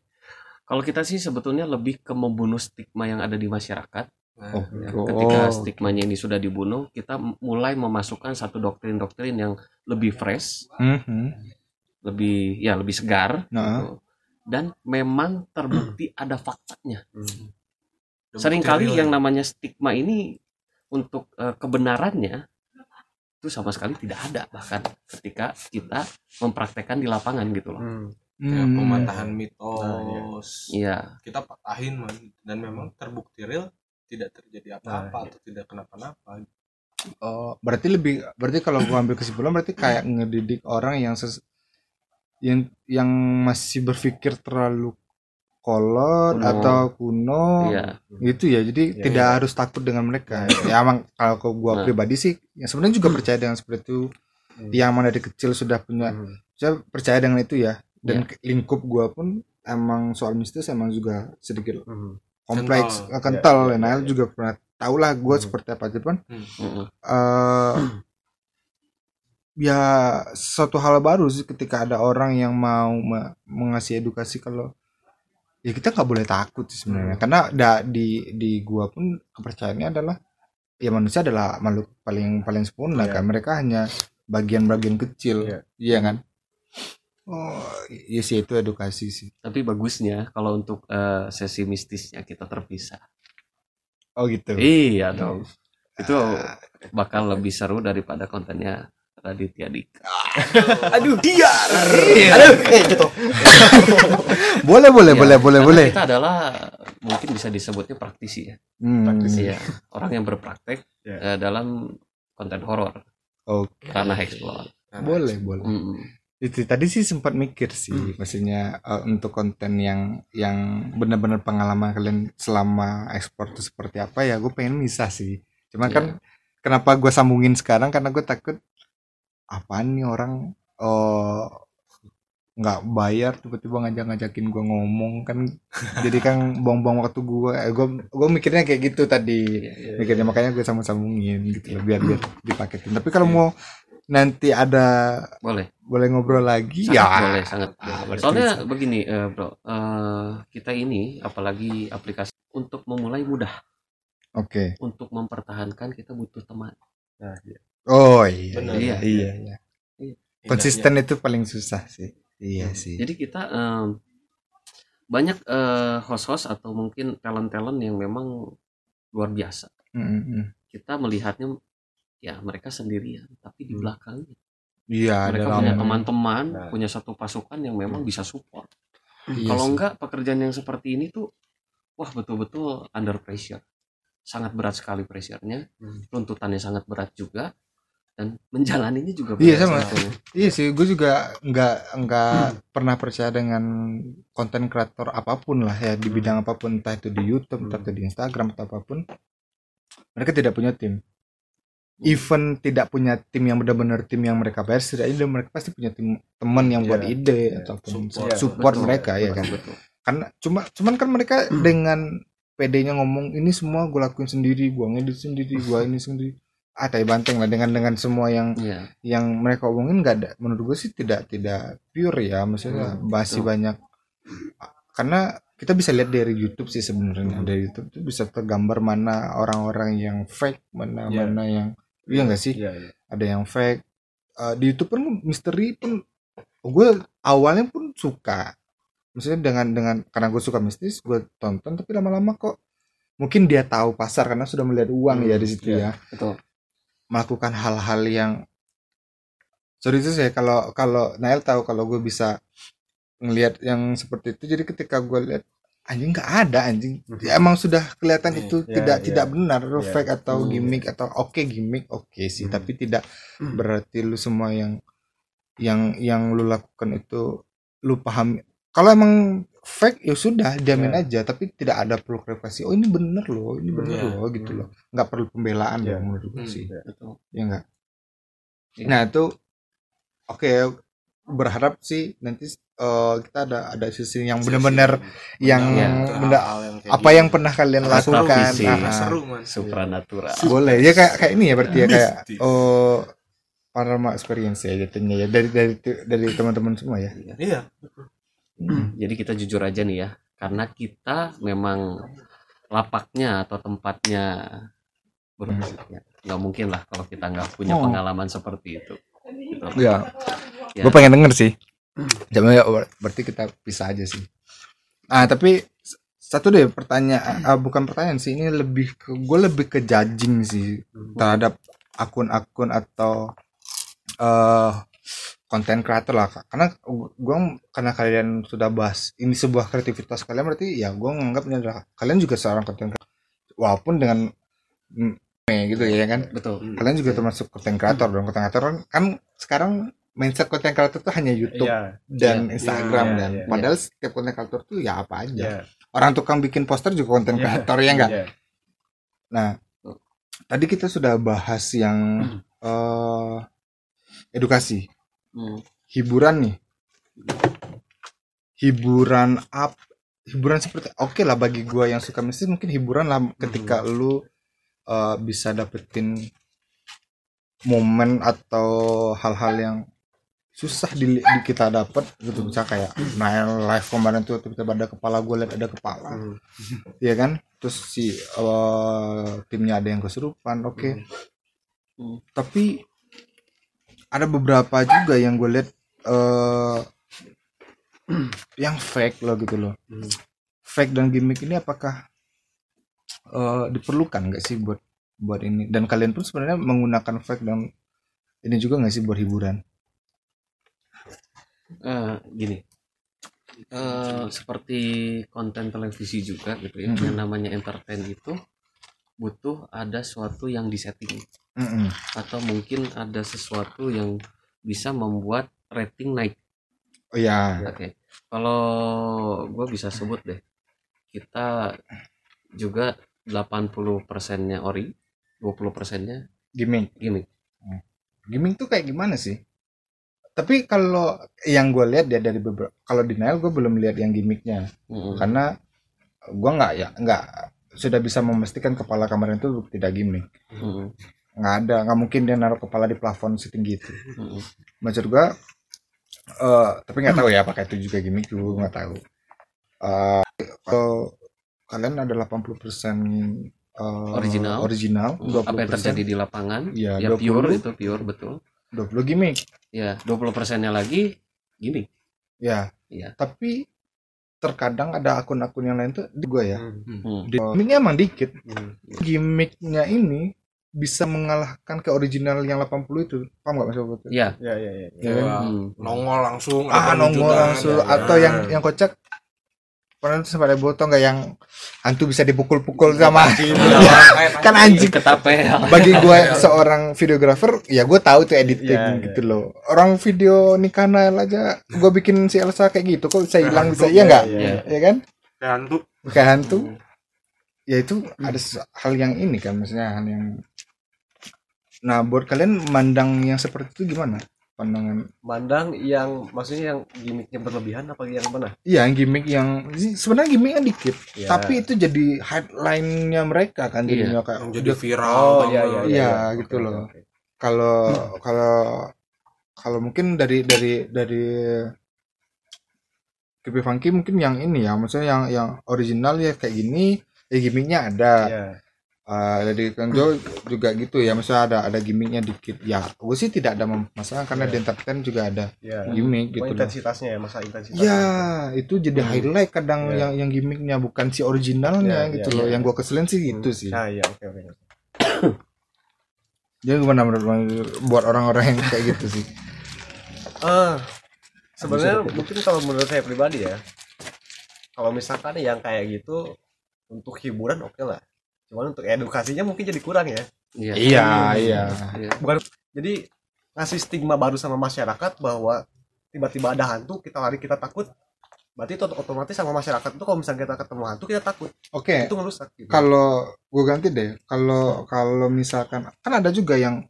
Kalau kita sih sebetulnya lebih ke membunuh stigma yang ada di masyarakat. Oh, Ya, ketika oh. stigmanya ini sudah dibunuh, kita mulai memasukkan satu doktrin-doktrin yang lebih fresh, Mhm. lebih ya lebih segar, Nah. gitu. dan memang terbukti ada faktanya. Hmm. Seringkali yang namanya stigma ini untuk eh, kebenarannya itu sama sekali tidak ada bahkan ketika kita mempraktekkan di lapangan gitu loh. Hmm. Kayak Hmm. pematahan mitos Iya, kita patahin man dan memang terbukti real tidak terjadi apa-apa Nah, iya. atau tidak kenapa-napa Oh, berarti lebih berarti kalau gua ambil kesimpulan berarti kayak ngedidik orang yang ses, yang yang masih berpikir terlalu kolot Kuno. atau kuno iya. gitu ya. Jadi Iya, tidak iya. harus takut dengan mereka. ya emang kalau ke gua Nah. pribadi sih yang sebenarnya juga percaya dengan seperti itu. Hmm. Yang mana dari kecil sudah punya Hmm. saya percaya dengan itu ya. Dan Iya. ke- lingkup gua pun emang soal mistis emang juga sedikit Hmm. Kompleks, Kental. eh, kental. Iya, iya, Nail iya. juga pernah tahu lah gua Hmm. seperti apa cuman Mm-mm. eh ya suatu hal baru sih ketika ada orang yang mau me- mengasih edukasi kalau ya kita nggak boleh takut sih sebenarnya karena da, di di gua pun kepercayaannya adalah ya manusia adalah makhluk paling paling sempurna Iya. kan mereka hanya bagian-bagian kecil Iya. iya kan oh iya sih itu edukasi sih Tapi bagusnya kalau untuk eh, sesi mistisnya kita terpisah. oh gitu Iya dong. Itu Ah. bakal lebih seru daripada kontennya Raditya Dika. aduh dia Iya. aduh kayak gitu boleh boleh Iya, boleh boleh boleh Kita adalah mungkin bisa disebutnya praktisi ya. Hmm, Iya, orang yang berpraktek Iya. eh, dalam konten horor oke karena explore. boleh boleh Mm-mm. Itu tadi sih sempat mikir sih maksudnya eh, untuk konten yang yang benar-benar pengalaman kalian selama ekspor itu seperti apa ya gue pengen misah sih. Cuman kan kenapa gue sambungin sekarang? Karena gue takut apaan nih orang eh nggak bayar tiba-tiba ngajak-ngajakin gue ngomong? Kan jadi kan buang-buang waktu gue eh, gue gue mikirnya kayak gitu tadi. Mikirnya makanya gue sambung-sambungin gitu loh biar biar dipaketin. Tapi kalau mau nanti ada Boleh. boleh ngobrol lagi Sangat ya boleh sangat. Ah, berarti Soalnya bisa. begini, eh, Bro. Eh, kita ini apalagi aplikasi untuk memulai mudah, oke untuk mempertahankan kita butuh teman. oh iya Benar. iya iya, iya. konsisten itu paling susah sih iya sih Jadi kita em, banyak eh, host-host atau mungkin talent-talent yang memang luar biasa. Mm, mm, mm. Kita melihatnya ya mereka sendirian, tapi di Hmm. belakangnya iya ada mereka punya teman-teman, Nah. punya satu pasukan yang memang bisa support. Iya Kalau sih. enggak pekerjaan yang seperti ini tuh wah betul-betul under pressure. Sangat berat sekali pressure-nya, Hmm. tuntutannya sangat berat juga dan menjalaninya juga Iya, berat sama. Iya sih, gue juga nggak nggak pernah percaya dengan konten kreator apa pun lah ya di bidang apa pun entah itu di YouTube, entah itu di Instagram atau apa pun. Mereka tidak punya tim. Even tidak punya tim yang benar-benar tim yang mereka bayar, setidaknya mereka pasti punya tim teman yang buat Iya, ide iya. ataupun Support. support, Betul, mereka ya betul, kan. betul. Karena cuma cuman kan mereka dengan PD-nya ngomong ini semua gue lakuin sendiri, gue ngedit sendiri, gue ini sendiri. Ah, tai banteng lah dengan dengan semua yang Iya. yang mereka omongin nggak ada menurut gue sih tidak tidak pure ya maksudnya masih betul. banyak karena kita bisa lihat dari YouTube sih sebenarnya dari YouTube tuh bisa tergambar mana orang-orang yang fake mana Iya. mana yang iya nggak sih? Iya iya. Ada yang fake. Eh, di YouTube pun misteri pun gue awalnya pun suka. Maksudnya dengan dengan karena gue suka mistis gue tonton tapi lama-lama kok mungkin dia tahu pasar karena sudah melihat uang ya di situ iya. ya. Betul. melakukan hal-hal yang sorry itu saya kalau kalau Nael tahu kalau gue bisa ngelihat yang seperti itu. Jadi ketika gue lihat anjing nggak ada anjing Ya, emang sudah kelihatan Iya, itu iya, tidak iya. tidak benar lu Iya. fake atau Hmm. gimmick atau oke gimmick oke sih Hmm. tapi tidak berarti lu semua yang yang yang lu lakukan itu lu paham kalau emang fake ya sudah jamin Iya. aja tapi tidak ada perlu klarifikasi oh ini bener loh ini bener Iya. loh gitu loh nggak perlu pembelaan Iya. dong menurut gue Hmm. sih Betul. ya enggak Iya. nah itu oke berharap sih nanti eh, kita ada ada sisi yang benar-benar yang Iya. benda apa yang pernah kalian lakukan visi? Ah, seru man Supranatural. boleh ya kayak kayak ini ya berarti ya kayak oh paranormal experience ya jatuhnya ya dari dari dari teman-teman semua ya iya Jadi kita jujur aja nih ya, karena kita memang lapaknya atau tempatnya bermusiknya. Nggak mungkin lah kalau kita nggak punya Oh. pengalaman seperti itu. Gitu. ya Ya. gue pengen denger sih. Cuma ya ber- berarti kita bisa aja sih. Ah tapi satu deh pertanyaan ah, bukan pertanyaan sih ini lebih ke gue lebih ke judging sih terhadap akun-akun atau eh konten kreator lah karena gue karena kalian sudah bahas ini sebuah kreativitas kalian berarti ya gue menganggap ini adalah kalian juga seorang konten kreator walaupun dengan mm, gitu ya kan? Betul. kalian juga termasuk konten kreator dong konten kreator kan, kan sekarang mindset konten kreator tuh hanya YouTube iya dan Iya. Instagram Iya, dan iya. padahal setiap konten kreator tuh ya apa aja iya orang tukang bikin poster juga konten Iya. kreator ya enggak Iya. nah tadi kita sudah bahas yang eh, edukasi Hmm. hiburan nih hiburan up hiburan seperti oke lah bagi gua yang suka mistis mungkin hiburan lah ketika lu eh, bisa dapetin momen atau hal-hal yang susah di, di kita dapat gitu bisa kayak nah live kemarin tuh tiba-tiba ada kepala gue liat ada kepala Hmm. Iya kan terus si eh, timnya ada yang kesurupan oke Hmm. tapi ada beberapa juga yang gue lihat eh yang fake loh gitu loh Hmm. fake dan gimmick ini apakah eh, diperlukan nggak sih buat buat ini dan kalian pun sebenarnya menggunakan fake dan ini juga nggak sih buat hiburan Eh, gini. Eh seperti konten televisi juga gitu ya Mhm. yang namanya entertain itu butuh ada suatu yang disetting. Mm-mm. atau mungkin ada sesuatu yang bisa membuat rating naik. Oh ya Oke, kalau gue bisa sebut deh, kita juga 80 persennya ori, 20 persennya gimmick gimmick. gimmick tuh kayak gimana sih tapi kalau yang gue lihat ya dari beberapa kalau di Nile gue belum lihat yang gimmicknya Mm-mm. karena gue nggak ya nggak sudah bisa memastikan kepala kamera itu tidak gimmick nggak ada nggak mungkin dia naruh kepala di plafon setinggi itu Mm-mm. maksud gue eh tapi nggak tahu ya apakah itu juga gimmick gue nggak tahu Eh kalau kalian ada 80% eh, Original. original Apa yang 20% terjadi di lapangan? Iya, ya 20. pure itu pure betul. 20 gimmick Ya 20 persennya lagi gimmick. ya Iya. tapi terkadang ada akun-akun yang lain tuh di gue ya Hmm. Hmm. di gimmicknya emang dikit Hmm. gimmicknya ini bisa mengalahkan ke original yang 80 itu paham gak maksud gue Ya. Ya ya ya. Ya kan? Hmm. nongol langsung ah nongol langsung ya, ya. atau yang yang kocak pernah tuh sempat ada foto nggak yang hantu bisa dipukul-pukul sama kan anjing. Ketapel. bagi gue seorang videografer ya gue tahu tuh editing Iya, iya. gitu loh. Orang video nikah Nael aja gue bikin si Elsa kayak gitu kok bisa hilang bisa? Iya nggak? Iya, ya kan? Kayak hantu. Kayak hantu. Ya itu ada hal yang ini kan maksudnya hal yang nah buat kalian mandang yang seperti itu gimana pandangan Mandang yang maksudnya yang gimmicknya berlebihan apa yang mana? iya yang gimmick yang sebenarnya gimmicknya dikit Ya. tapi itu jadi headline-nya mereka kan Iya. jadinya kayak yang jadi viral Oh iya iya Iya, Oke, gitu oke, loh. kalau kalau kalau mungkin dari dari dari Creepy Funky mungkin yang ini ya maksudnya yang yang original ya kayak gini ya gimmicknya ada Iya. Eh, dari Kenjo juga gitu ya maksudnya ada ada gimmicknya dikit ya gue sih tidak ada masalah karena Iya. di entertain juga ada Iya. gimmick Oh, gitu intensitasnya ya masa intensitas. ya itu jadi highlight kadang Iya. yang yang gimmicknya bukan si originalnya Iya, gitu iya, loh iya. yang gue keselin sih gitu sih Nah, iya oke oke. jadi gimana menurut buat orang-orang yang kayak gitu sih Ah, sebenarnya mungkin kalau menurut saya pribadi ya, kalau misalkan yang kayak gitu untuk hiburan oke lah. Cuman untuk edukasinya mungkin jadi kurang ya. Iya. iya iya Iya. Jadi ngasih stigma baru sama masyarakat bahwa tiba-tiba ada hantu kita lari kita takut. Berarti itu otomatis sama masyarakat itu kalau misalnya kita ketemu hantu kita takut. oke Itu ngerusak gitu. kalau gue ganti deh kalau kalau misalkan kan ada juga yang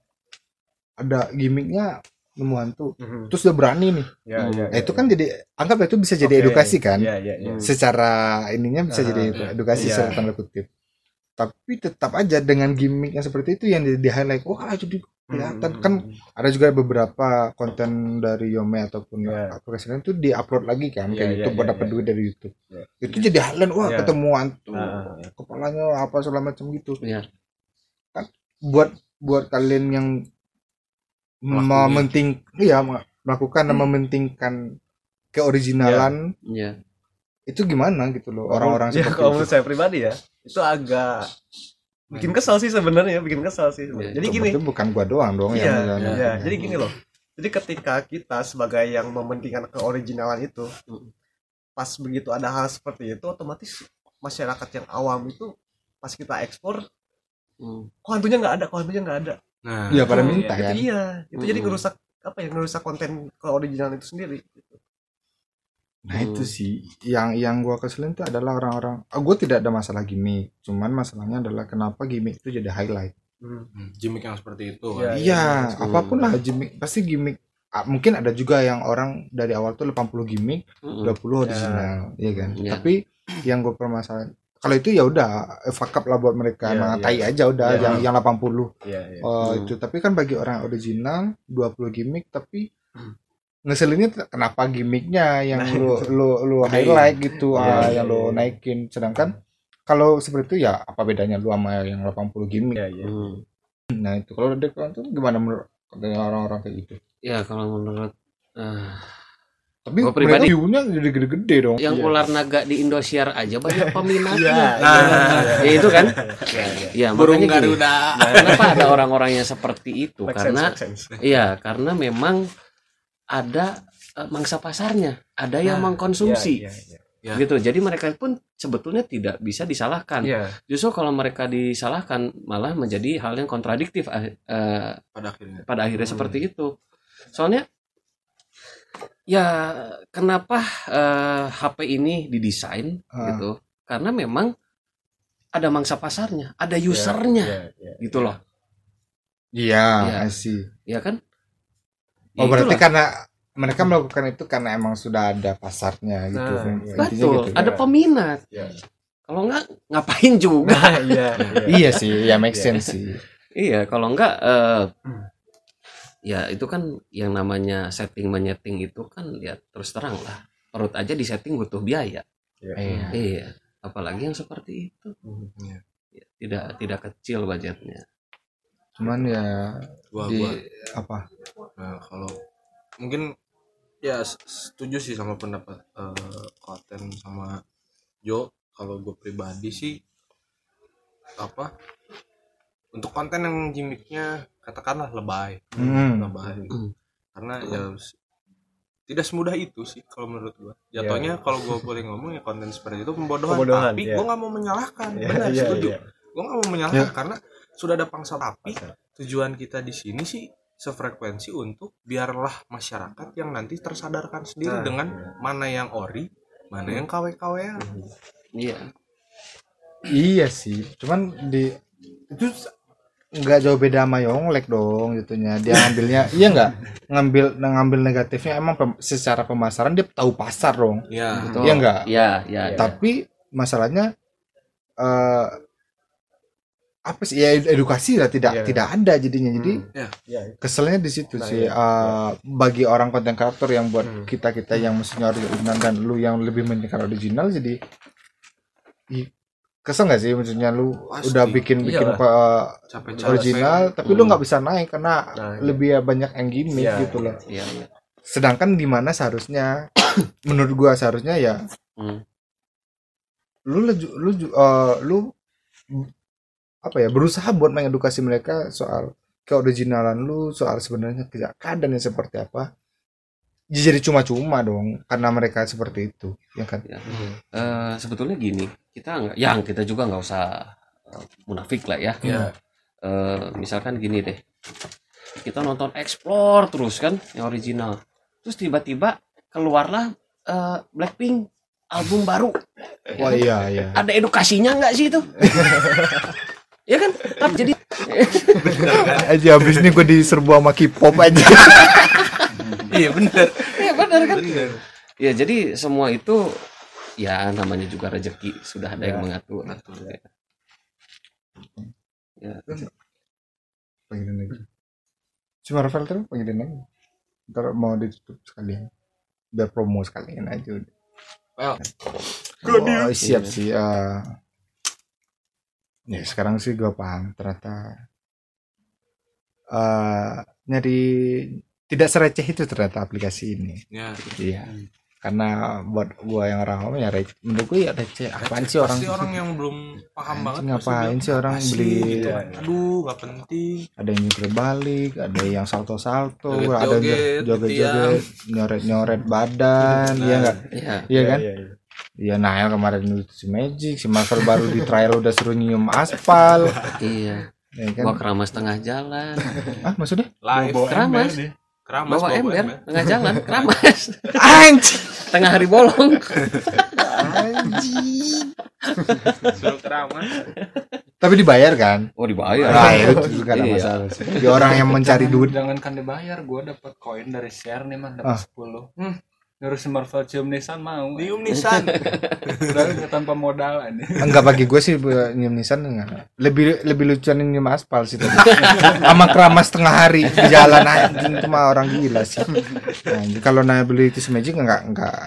ada gimmicknya nemu hantu Mhm. terus udah berani nih Ya, ya, Nah, itu kan jadi anggap itu bisa jadi Oke. edukasi kan Iya, iya, iya. secara ininya bisa Ah, jadi edukasi iya. secara tanda kutip tapi tetap aja dengan gimmick yang seperti itu yang di, di highlight wah jadi kelihatan Hmm. kan ada juga beberapa konten dari Yome ataupun Iya. aplikasi lain itu diupload lagi kan Iya, kayak iya, YouTube buat iya, dapat iya. duit dari YouTube Iya. itu jadi highlight wah Iya. ketemu hantu Ah, ah, kepalanya apa segala macam gitu Iya. buat buat kalian yang mementing iya me- melakukan dan mementingkan keoriginalan Iya. itu gimana gitu loh orang-orang ya, seperti kalau itu menurut saya pribadi ya, itu agak bikin kesel sih sebenarnya, bikin kesel sih. sebenarnya. Iya, Jadi Itu gini, berarti bukan gua doang dong Iya, yang iya. Jadi gini loh. Jadi ketika kita sebagai yang mementingkan keoriginalan itu, Mm. pas begitu ada hal seperti itu, otomatis masyarakat yang awam itu pas kita ekspor, Hmm. kok hantunya nggak ada, kok hantunya nggak ada. nah Iya pada Itu- minta itu kan. iya, itu jadi Mm. ngerusak apa ya, ngerusak konten keoriginalan itu sendiri. Nah itu sih yang yang gua keselin tuh adalah orang-orang. Ah, gua tidak ada masalah gimmick, cuman masalahnya adalah kenapa gimmick itu jadi highlight. Hmm. Hmm, gimmick yang seperti itu Iya, kan. Iya, Hmm. apa pun lah gimmick pasti gimmick. Ah, mungkin ada juga yang orang dari awal tuh 80 gimmick, Mm-mm. 20 original, iya kan. Iya. Tapi yang gue permasalahan kalau itu ya udah eh, fuck up lah buat mereka, Iya, emang iya. tai aja udah Iya. yang yang 80. Iya, iya. Oh, Hmm. itu tapi kan bagi orang original 20 gimmick tapi ngeselinnya kenapa gimmicknya yang Nah, lu lu lu Gede. highlight gitu Iya, ah, iya, yang lu iya. naikin. Sedangkan kalau seperti itu ya apa bedanya lu sama yang 80 gimmick? Iya, iya. Hmm. nah itu. Kalau kalian tuh gimana menurut orang-orang kayak gitu? Ya kalau menurut eh, tapi Gua mereka pribadi- view-nya gede-gede dong. yang Iya. ular naga di Indosiar aja banyak peminatnya. Iya, Nah, ya itu kan? Iya, iya. ya burung garuda. Kenapa ada orang-orang yang seperti itu? Make karena iya karena memang ada eh, mangsa pasarnya ada yang Nah, mengkonsumsi Iya, iya, Ya. gitu jadi mereka pun sebetulnya tidak bisa disalahkan iya. justru kalau mereka disalahkan malah menjadi hal yang kontradiktif eh, eh, pada akhirnya pada akhirnya Hmm. seperti itu soalnya ya kenapa eh, HP ini didesain Ah. gitu karena memang ada mangsa pasarnya ada usernya Iya, iya. gitu loh iya Iya. I see. ya kan oh Ya berarti itulah. karena mereka melakukan itu karena emang sudah ada pasarnya gitu Nah, betul gitu. ada peminat Iya. kalau enggak ngapain juga Nah, iya, iya. iya sih ya make Iya. sense sih iya kalau enggak eh, ya itu kan yang namanya setting menyeting itu kan ya terus terang lah perut aja di setting butuh biaya Iya. iya apalagi yang seperti itu Iya. Ya, tidak tidak kecil budgetnya cuman ya gua di gua. apa? Nah kalau mungkin ya setuju sih sama pendapat eh, Koten sama Jo. Kalau gue pribadi sih apa untuk konten yang gimmicknya katakanlah lebay. Hmm. lebay. Hmm. karena ya tidak semudah itu sih kalau menurut gua. Jatuhnya kalau gue boleh ngomong ya konten seperti itu pembodohan, Pembodohan, tapi iya. gue nggak mau menyalahkan. Iya, benar iya, setuju. iya. gue nggak mau menyalahkan karena sudah ada pangsa tapi tujuan kita di sini sih sefrekuensi untuk biarlah masyarakat yang nanti tersadarkan sendiri Nah, dengan iya. mana yang ori mana yang KW KW iya Iya sih, cuman di itu nggak jauh beda sama Yonglek dong gitunya. Dia ngambilnya, iya nggak ngambil ngambil negatifnya emang pem- secara pemasaran dia tahu pasar dong. ya betul Iya enggak? iya iya Iya. Tapi masalahnya eh apa sih ya ed- edukasi lah tidak Iya. tidak ada jadinya. Jadi Iya, iya. keselnya di situ Nah, sih iya. eh, bagi orang konten kreator yang buat Hmm. kita kita yang mestinya original dan lu yang lebih menyekat original jadi kesel nggak sih maksudnya lu Pasti. udah bikin bikin Iyalah. apa capek original tapi lu Hmm. nggak bisa naik karena Nah, iya. lebih banyak yang gimmick Iya. gitu loh iya iya sedangkan di mana seharusnya menurut gua seharusnya ya Hmm. lu lu eh, lu apa ya berusaha buat mengedukasi mereka soal keoriginalan lu soal sebenarnya keadaan yang seperti apa. Jadi cuma-cuma dong karena mereka seperti itu ya kan? Ya. Eh, sebetulnya gini kita nggak yang kita juga nggak usah eh, munafik lah ya. Ya. Eh, misalkan gini deh. Kita nonton explore terus kan yang original. Terus tiba-tiba keluarlah eh, Blackpink album baru. Wah iya iya. Ada edukasinya nggak sih itu ya kan? Tapi jadi aja habis ini gue diserbu sama K-pop aja. Iya benar. Ya benar kan? Benar. Ya jadi semua itu ya namanya juga rezeki. Sudah ada yang mengatur. Ya. Panggilan lagi cuma Rafael terus panggilan lagi ntar mau ditutup sekalian. Biar promo sekalian aja udah. Well. Oh, siap sih eh. Ya sekarang sih gue paham ternyata eh nyari tidak sereceh itu ternyata aplikasi ini. Ya iya karena buat gua yang orang awam ya receh menurut gue ya receh. Apaan sih orang? pasti orang yang belum paham Anjing, banget ngapain sih orang beli- gitu. Iya. aduh nggak penting. Ada yang nyukur balik ada yang salto salto Joget-joget, ada yang joget joget nyoret nyoret badan Nah. iya nggak? Ya iya kan Iya. Iya Nael kemarin itu si Magic, si Marvel baru di trial udah suruh nyium aspal, iya ya bawa kan? keramas tengah jalan Ah maksudnya? live keramas keramas bawa bawa ember ember. tengah jalan keramas Anjing. tengah hari bolong suruh keramas Tapi dibayar kan? oh dibayar Nah, itu juga ada Iya. masalah sih. Dia orang yang mencari duit. Jangan kan dibayar, gue dapat koin dari share nih mah Ah. dapat 10. Ngurusin Marvel cium Nissan mau. Nyium Nissan. Udah tanpa modal ini. enggak bagi gue sih bu- nyium Nissan enggak. lebih lebih lucuan nyium aspal sih tadi. sama keramas tengah hari di jalan anjing itu mah orang gila sih Anjing, kalau Nael beli tisu magic enggak enggak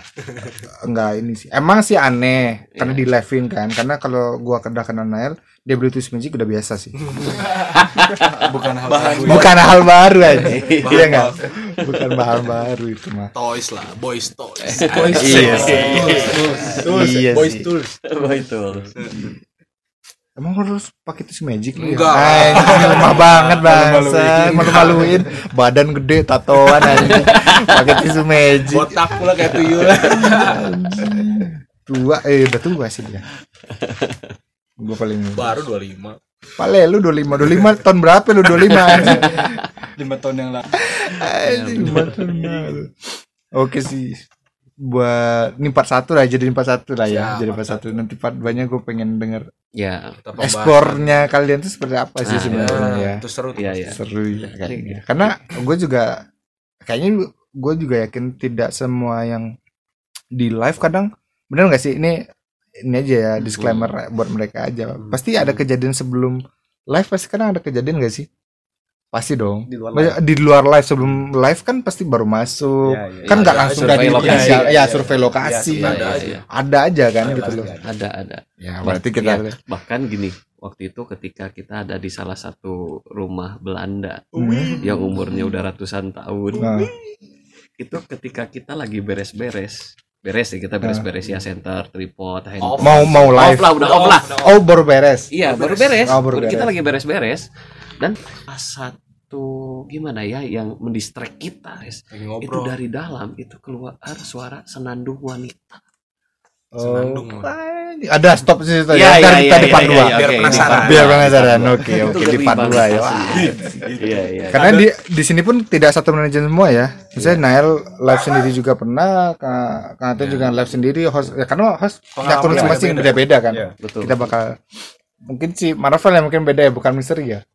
enggak ini sih emang sih aneh karena di live-in kan karena kalau gua kedah kena Nael dia beli tisu magic udah biasa sih Bukan hal Bahan baru. bukan hal baru aja iya enggak bukan bahan baru itu mah Toys lah, boys toys. iya sih iya boys sih tools. Oh, itu. Emang harus pakai tisu magic lu ya? Enggak. Anjing, lemah banget bangsa. Malu-maluin. Badan gede, tatoan anjing. Pakai tisu magic. Botak pula kayak tuyul. Tua, eh udah tua sih dia. Gua paling Baru 25. Pale lu 25, 25 tahun berapa lu 25 anjing? Lima tahun yang lalu. Anjing, lima tahun lalu. Oke sih. Buat ini part satu lah jadi part satu lah ya. Siap, jadi part satu nanti part banyak gue pengen denger Ya, eksplornya kalian tuh seperti apa sih Ah, sebenarnya ya. Ya, itu seru tuh. iya, iya. seru ya kayaknya karena gue juga kayaknya gue juga yakin tidak semua yang di live kadang bener nggak sih ini ini aja ya disclaimer buat mereka aja. Pasti ada kejadian sebelum live pasti kadang ada kejadian gak sih? Pasti dong. Di luar Maksudnya di luar live sebelum live kan pasti baru masuk. Iya, iya, kan iya, nggak iya, langsung survei dari lokasi. lokasi ya, Iya, survei lokasi. Iya, ada aja. ada aja kan Ada, gitu loh. ada. Ada, ada. ya berarti kita Iya, bahkan gini, waktu itu ketika kita ada di salah satu rumah Belanda Hmm. yang umurnya udah ratusan tahun, Nah, itu ketika kita lagi beres-beres, beres ya kita beres-beres ya center, tripod, handphone. Ah. mau mau Off live lah, udah off lah. oh baru beres Iya, baru beres. Oh, baru Kita beres. lagi beres-beres dan pas satu gimana ya yang mendistract kita, Res. Itu dari dalam itu keluar suara senandung wanita. Senandung, Oh, ada stop sih itu Iya, ya. Dari iya, tadi iya, part iya, dua. iya, Biar oke, penasaran. di Biar penasaran. Oke, Itu oke di part dua banget ya. asli. Wah. Iya, iya. Karena di di sini pun tidak satu manajemen semua ya. Misalnya Nael live sendiri juga pernah, Kak Kak Ate juga live sendiri, host ya karena host akun masing-masing beda-beda. kan. Iya. Betul. Kita bakal mungkin si Marvel ya mungkin beda ya, bukan misteri ya.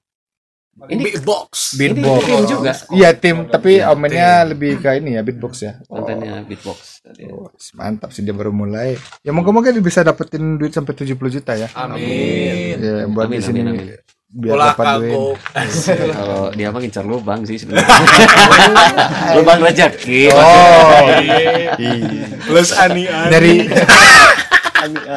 Ini Beatbox. Beatbox. tim juga. Iya tim, tapi Iya, omennya lebih ke ini ya beatbox ya. Oh, kontennya beatbox tadi. oh, mantap sih dia baru mulai. Ya moga-moga dia bisa dapetin duit sampai 70 juta ya. Amin. Ya buat Amin, di sini amin, amin. biar Ulah dapat duit. Kalau dia mah ngincar lubang sih sebenarnya. lubang rezeki. Oh. Plus ani ani. Dari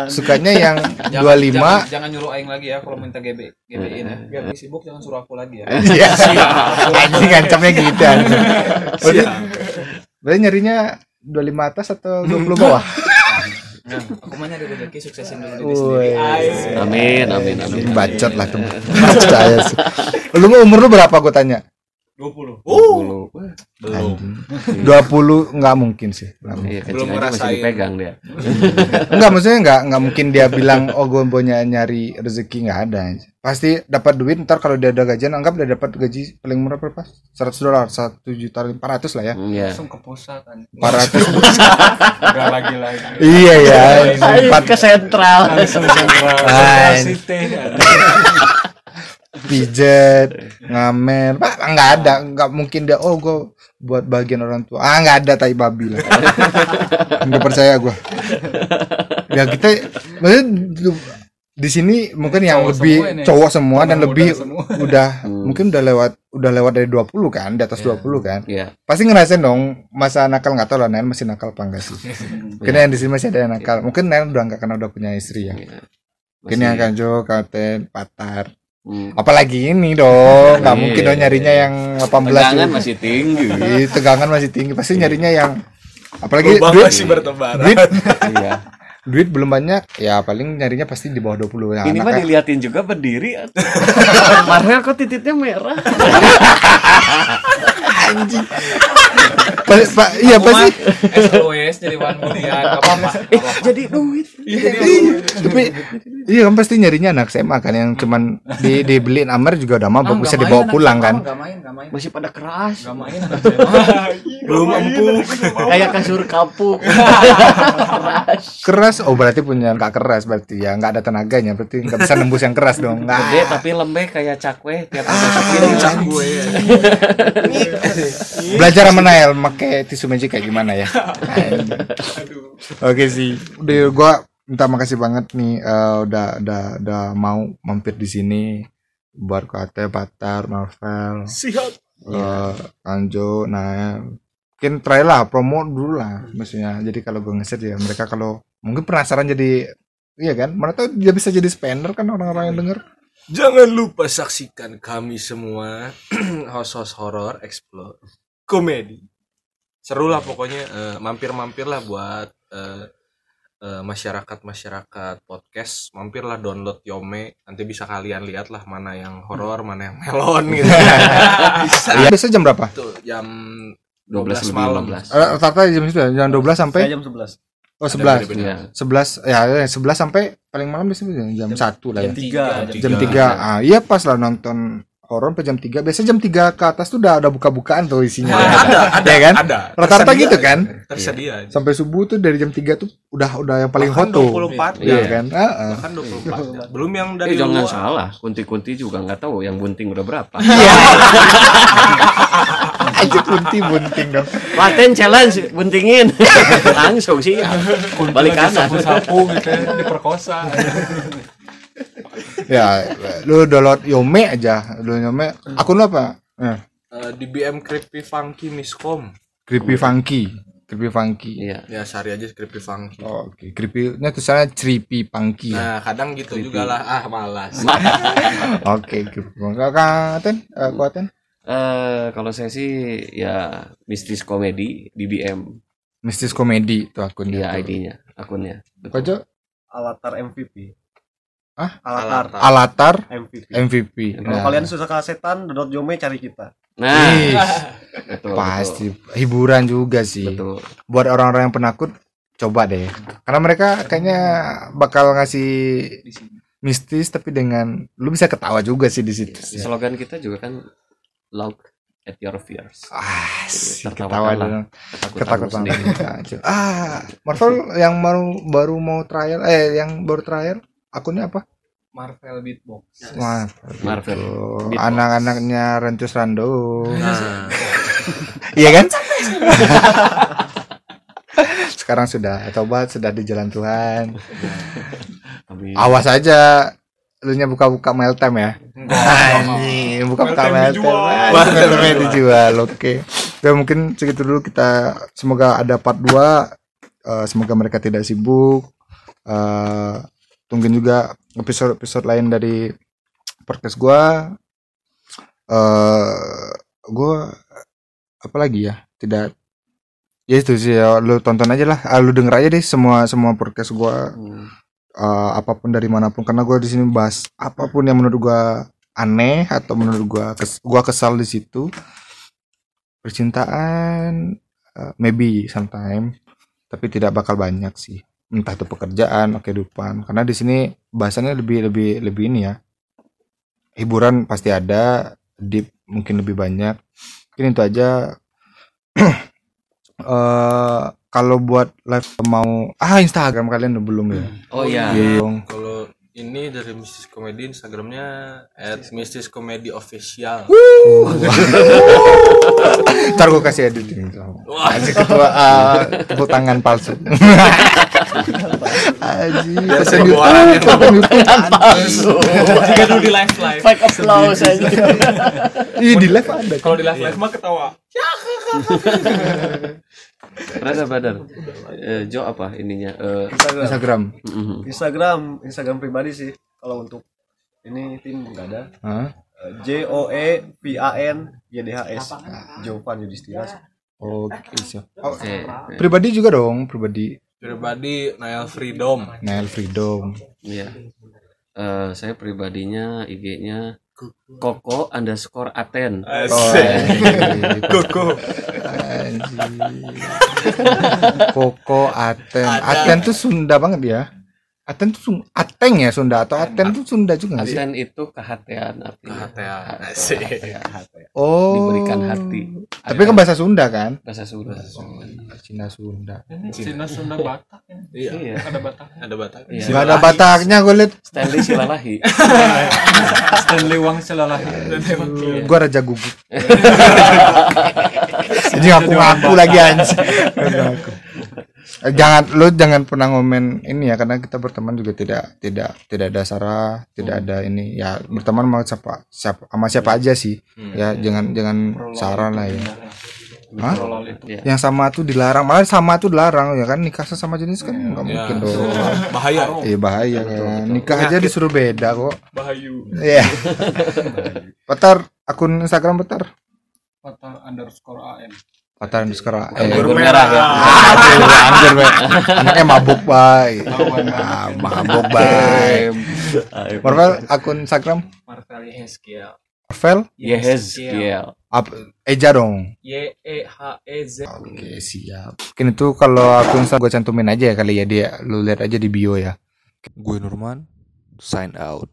sukanya yang 25 Jangan, jangan nyuruh aing lagi ya kalau minta GB GB-in ya. Biar lagi sibuk jangan suruh aku lagi ya. Iya. Anjing ngancamnya gitu anjing. Berarti, berarti nyarinya 25 atas atau 20 bawah? Nah, aku mah nyari rezeki suksesin dulu diri Woi. sendiri. Amin, amin, amin. Bacot lah tuh. Percaya sih. Lu mau umur lu berapa gue tanya? 20. Belum. Belum. 20 nggak mungkin sih. Nggak mungkin. Iya, Belum aja masih ngerasain. dipegang dia. Enggak maksudnya enggak enggak mungkin dia bilang oh gue punya nyari rezeki nggak ada. Pasti dapat duit ntar kalau dia ada gajian anggap dia dapat gaji paling murah berapa? 100 dolar, 1 juta 500 lah ya. Hmm, Iya. Langsung ke pusat kan. 400 Enggak lagi lagi. iya ya. Ayo ke sentral. Langsung sentral. Anjing. Pijet ngamer pak nggak ada nggak mungkin dia oh gue buat bagian orang tua. Ah nggak ada tai babi lah. Nggak percaya gue ya kita maksudnya di sini mungkin yang Cowok lebih semua ini. cowok semua dan Anak muda lebih semua. udah Hmm. mungkin udah lewat udah lewat dari 20 kan di atas 20 kan. Iya. pasti ngerasain dong masa nakal nggak tahu lah Nen masih nakal apa enggak sih? Mungkin yang di sini masih ada yang nakal. Mungkin Nen udah nggak karena udah punya istri ya. Iya. mungkin yang kanjo katen patar Hmm. apalagi ini dong nggak Iya. mungkin dong nyarinya yang 18 Tegangan juga. masih tinggi. Tegangan masih tinggi pasti nyarinya yang apalagi Lubang duit, masih bertebaran. duit Iya. duit belum banyak ya paling nyarinya pasti di bawah 20 ya Ini mah anaknya diliatin juga berdiri. Marvel kok titiknya merah. Pa- pa- iya mah pasti SOE podcast jadi apa-apa Eh, jadi duit. Tapi iya kan pasti nyarinya anak SMA kan yang cuman di dibeliin Amer juga udah mabok bisa dibawa pulang kan. Masih pada keras. Gak main anak SMA. belum empuk. kayak kasur kapuk. Keras. Oh berarti punya nggak keras berarti ya nggak ada tenaganya berarti nggak bisa nembus yang keras dong. Gede tapi lembek kayak cakwe tiap ada Puncak gue ya. Belajar sama Nael pakai tisu magic kayak gimana ya. Oke sih. Udah gua minta makasih banget nih eh, udah udah udah mau mampir di sini buat KT Batar Marvel Siap. eh Kanjo Nael mungkin try lah promo dulu lah maksudnya jadi kalau gue ngeset ya mereka kalau mungkin penasaran jadi iya kan mana tahu dia bisa jadi spender kan orang-orang yang denger Jangan lupa saksikan kami semua. Host-host horror explore komedi. Seru lah pokoknya eh, mampir-mampir lah buat eh, eh, masyarakat-masyarakat podcast. Mampirlah download Yome. Nanti bisa kalian lihat lah mana yang horor mana yang melon gitu. Bisa. Iya, biasa jam berapa? Tuh jam 12 lebih malam. 15 Eh, rata-rata jam itu ya, jam 12 sampai? Saya jam 11 oh Ada 11 beda-beda. Iya. 11 ya ya, 11 sampai paling malam biasanya jam 1 lah ya. jam 3 Jam 3. Ah, iya pas lah nonton horor sampai jam 3. Biasanya jam 3 ke atas tuh udah ada buka-bukaan tuh isinya. ada ada Ya kan? ada Rata-rata gitu kan? tersedia Sampai subuh tuh dari jam 3 tuh udah udah yang paling Bahkan hot tuh. 24 Iya ya. kan? Heeh. bahkan 24 jam. belum yang dari Eh jangan luar salah, kunti-kunti juga nggak tahu yang bunting udah berapa. Aja kunti bunting dong. Paten challenge, buntingin. Langsung sih. Balik kanan. Sapu gitu ya, diperkosa. Ya, lu download Yome aja. Lu Yome. Akun lu apa? Eh, Eh, di BM Creepy Funky Miscom Creepy Funky. Creepy Funky. Iya. ya cari aja Creepy Funky Oh, Oke, creepy. Ini tulisannya Creepy Funky. ya. nah kadang gitu juga lah ah malas Oke, creepy funky. Katen, eh, kuaten. Eh kalau saya sih ya mistis komedi di BM. Mistis komedi tuh akunnya. Iya. ID-nya, akunnya. Kojo Alatar MVP Hah? Alatar Alatar MVP MVP. kalau Nah, kalian susah kasetan dot jome cari kita Nah, ih, betul, pasti hiburan juga sih. Betul. Buat orang-orang yang penakut coba deh. Karena mereka kayaknya bakal ngasih mistis tapi dengan lu bisa ketawa juga sih di situ. Di slogan kita juga kan look at your fears. Ah, ketawa Ketakutan ketakutan. Kacau. ah, Marvel yang baru baru mau trial eh yang baru trial akunnya apa? Marvel Beatbox. Wah, Marvel. Beatbox. anak-anaknya Rentus Rando. nah Iya kan? Sekarang sudah tobat, sudah di jalan Tuhan. Amin. Awas aja lu nya buka-buka Meltem ya. Anjing, buka-buka Meltem Meltem. dijual. Oke. Ya mungkin segitu dulu kita semoga ada part 2. Eh, semoga mereka tidak sibuk. Eh tungguin juga episode-episode lain dari podcast gua. Eh gua apa lagi ya? Tidak ya itu sih ya lu tonton aja lah Ah, lu denger aja deh semua semua podcast gua Hmm. Eh, apa pun dari mana pun. Karena gue di sini bahas apa pun yang menurut gue aneh atau menurut gue kes, gua kesal di situ percintaan eh, maybe sometime tapi tidak bakal banyak sih. Entah itu pekerjaan atau kehidupan. Karena di sini bahasannya lebih lebih lebih ini ya. Hiburan pasti ada deep mungkin lebih banyak. Mungkin itu aja. Eh kalau buat live mau ah Instagram kalian udah belum ya? Oh iya. Iya dong. kalau ini dari Mistis Comedy Instagramnya at Mistis. Comedy Official. Ntar gue kasih editing. Wah. Kasih ketua uh, tepuk tangan palsu. Aji orang yang Konten YouTube Jika dulu di live live. fake applause aja Ih di live ada. Kalau di live live mah ketawa. Brother, brother. Eh, Jo apa ininya? Eh, Instagram. Instagram. Mhm. Instagram Instagram pribadi sih. Kalau untuk ini tim nggak ada. Hah? Eh, J O E V A N Y D H S. Jovan Yudhistira. Oke siap oh, Oke. Pribadi juga dong Pribadi. Pribadi Nail Freedom. Nail Freedom. Iya. Eh, saya pribadinya IG-nya Koko underscore Aten. Oh, anjing. Koko. Anjing. Koko Aten. Aten tuh Sunda banget ya. Aten tuh Sun- Ateng ya Sunda atau Aten tuh Sunda juga nggak sih? Aten itu kehatian artinya. Kehatian. Hati. Oh. Diberikan hati. Tapi kan bahasa Sunda kan? bahasa Sunda. Cina Sunda. Ini Cina Sunda Batak ya. Iya. Iya. Ada Batak. Ada Batak. Iya. Gak ada Bataknya gue liat. Stanley Silalahi. Stanley Wang Selalahi. Gue raja gugup. Jadi ngaku ngaku lagi anjing. Eh, Jangan lu jangan pernah ngomen ini ya karena kita berteman juga tidak tidak tidak ada sarah, tidak ada ini ya berteman mau siapa siapa sama siapa aja sih. Ya jangan jangan sarah lah ya. Hah? Iya. Yang sama tuh dilarang, malah sama tuh dilarang ya kan nikah sama jenis kan nggak mungkin dong. Bahaya. Iya bahaya kan. Nikah aja disuruh beda kok. Bahayu. Iya. Petar akun Instagram Petar. Batak underscore AM. Petar underscore. Eh, Anggur merah. Aduh, anggur merah. Anaknya mabuk. Ah, mabuk baik. Marvel akun Instagram Marvel Yeskiel. Marvel Yes, Kiel. apa Eja dong. Y E H E Z. Oke, siap. Mungkin itu kalau akun Instagram gue cantumin aja ya kali ya dia lu lihat aja di bio ya. Gue Nurman sign out.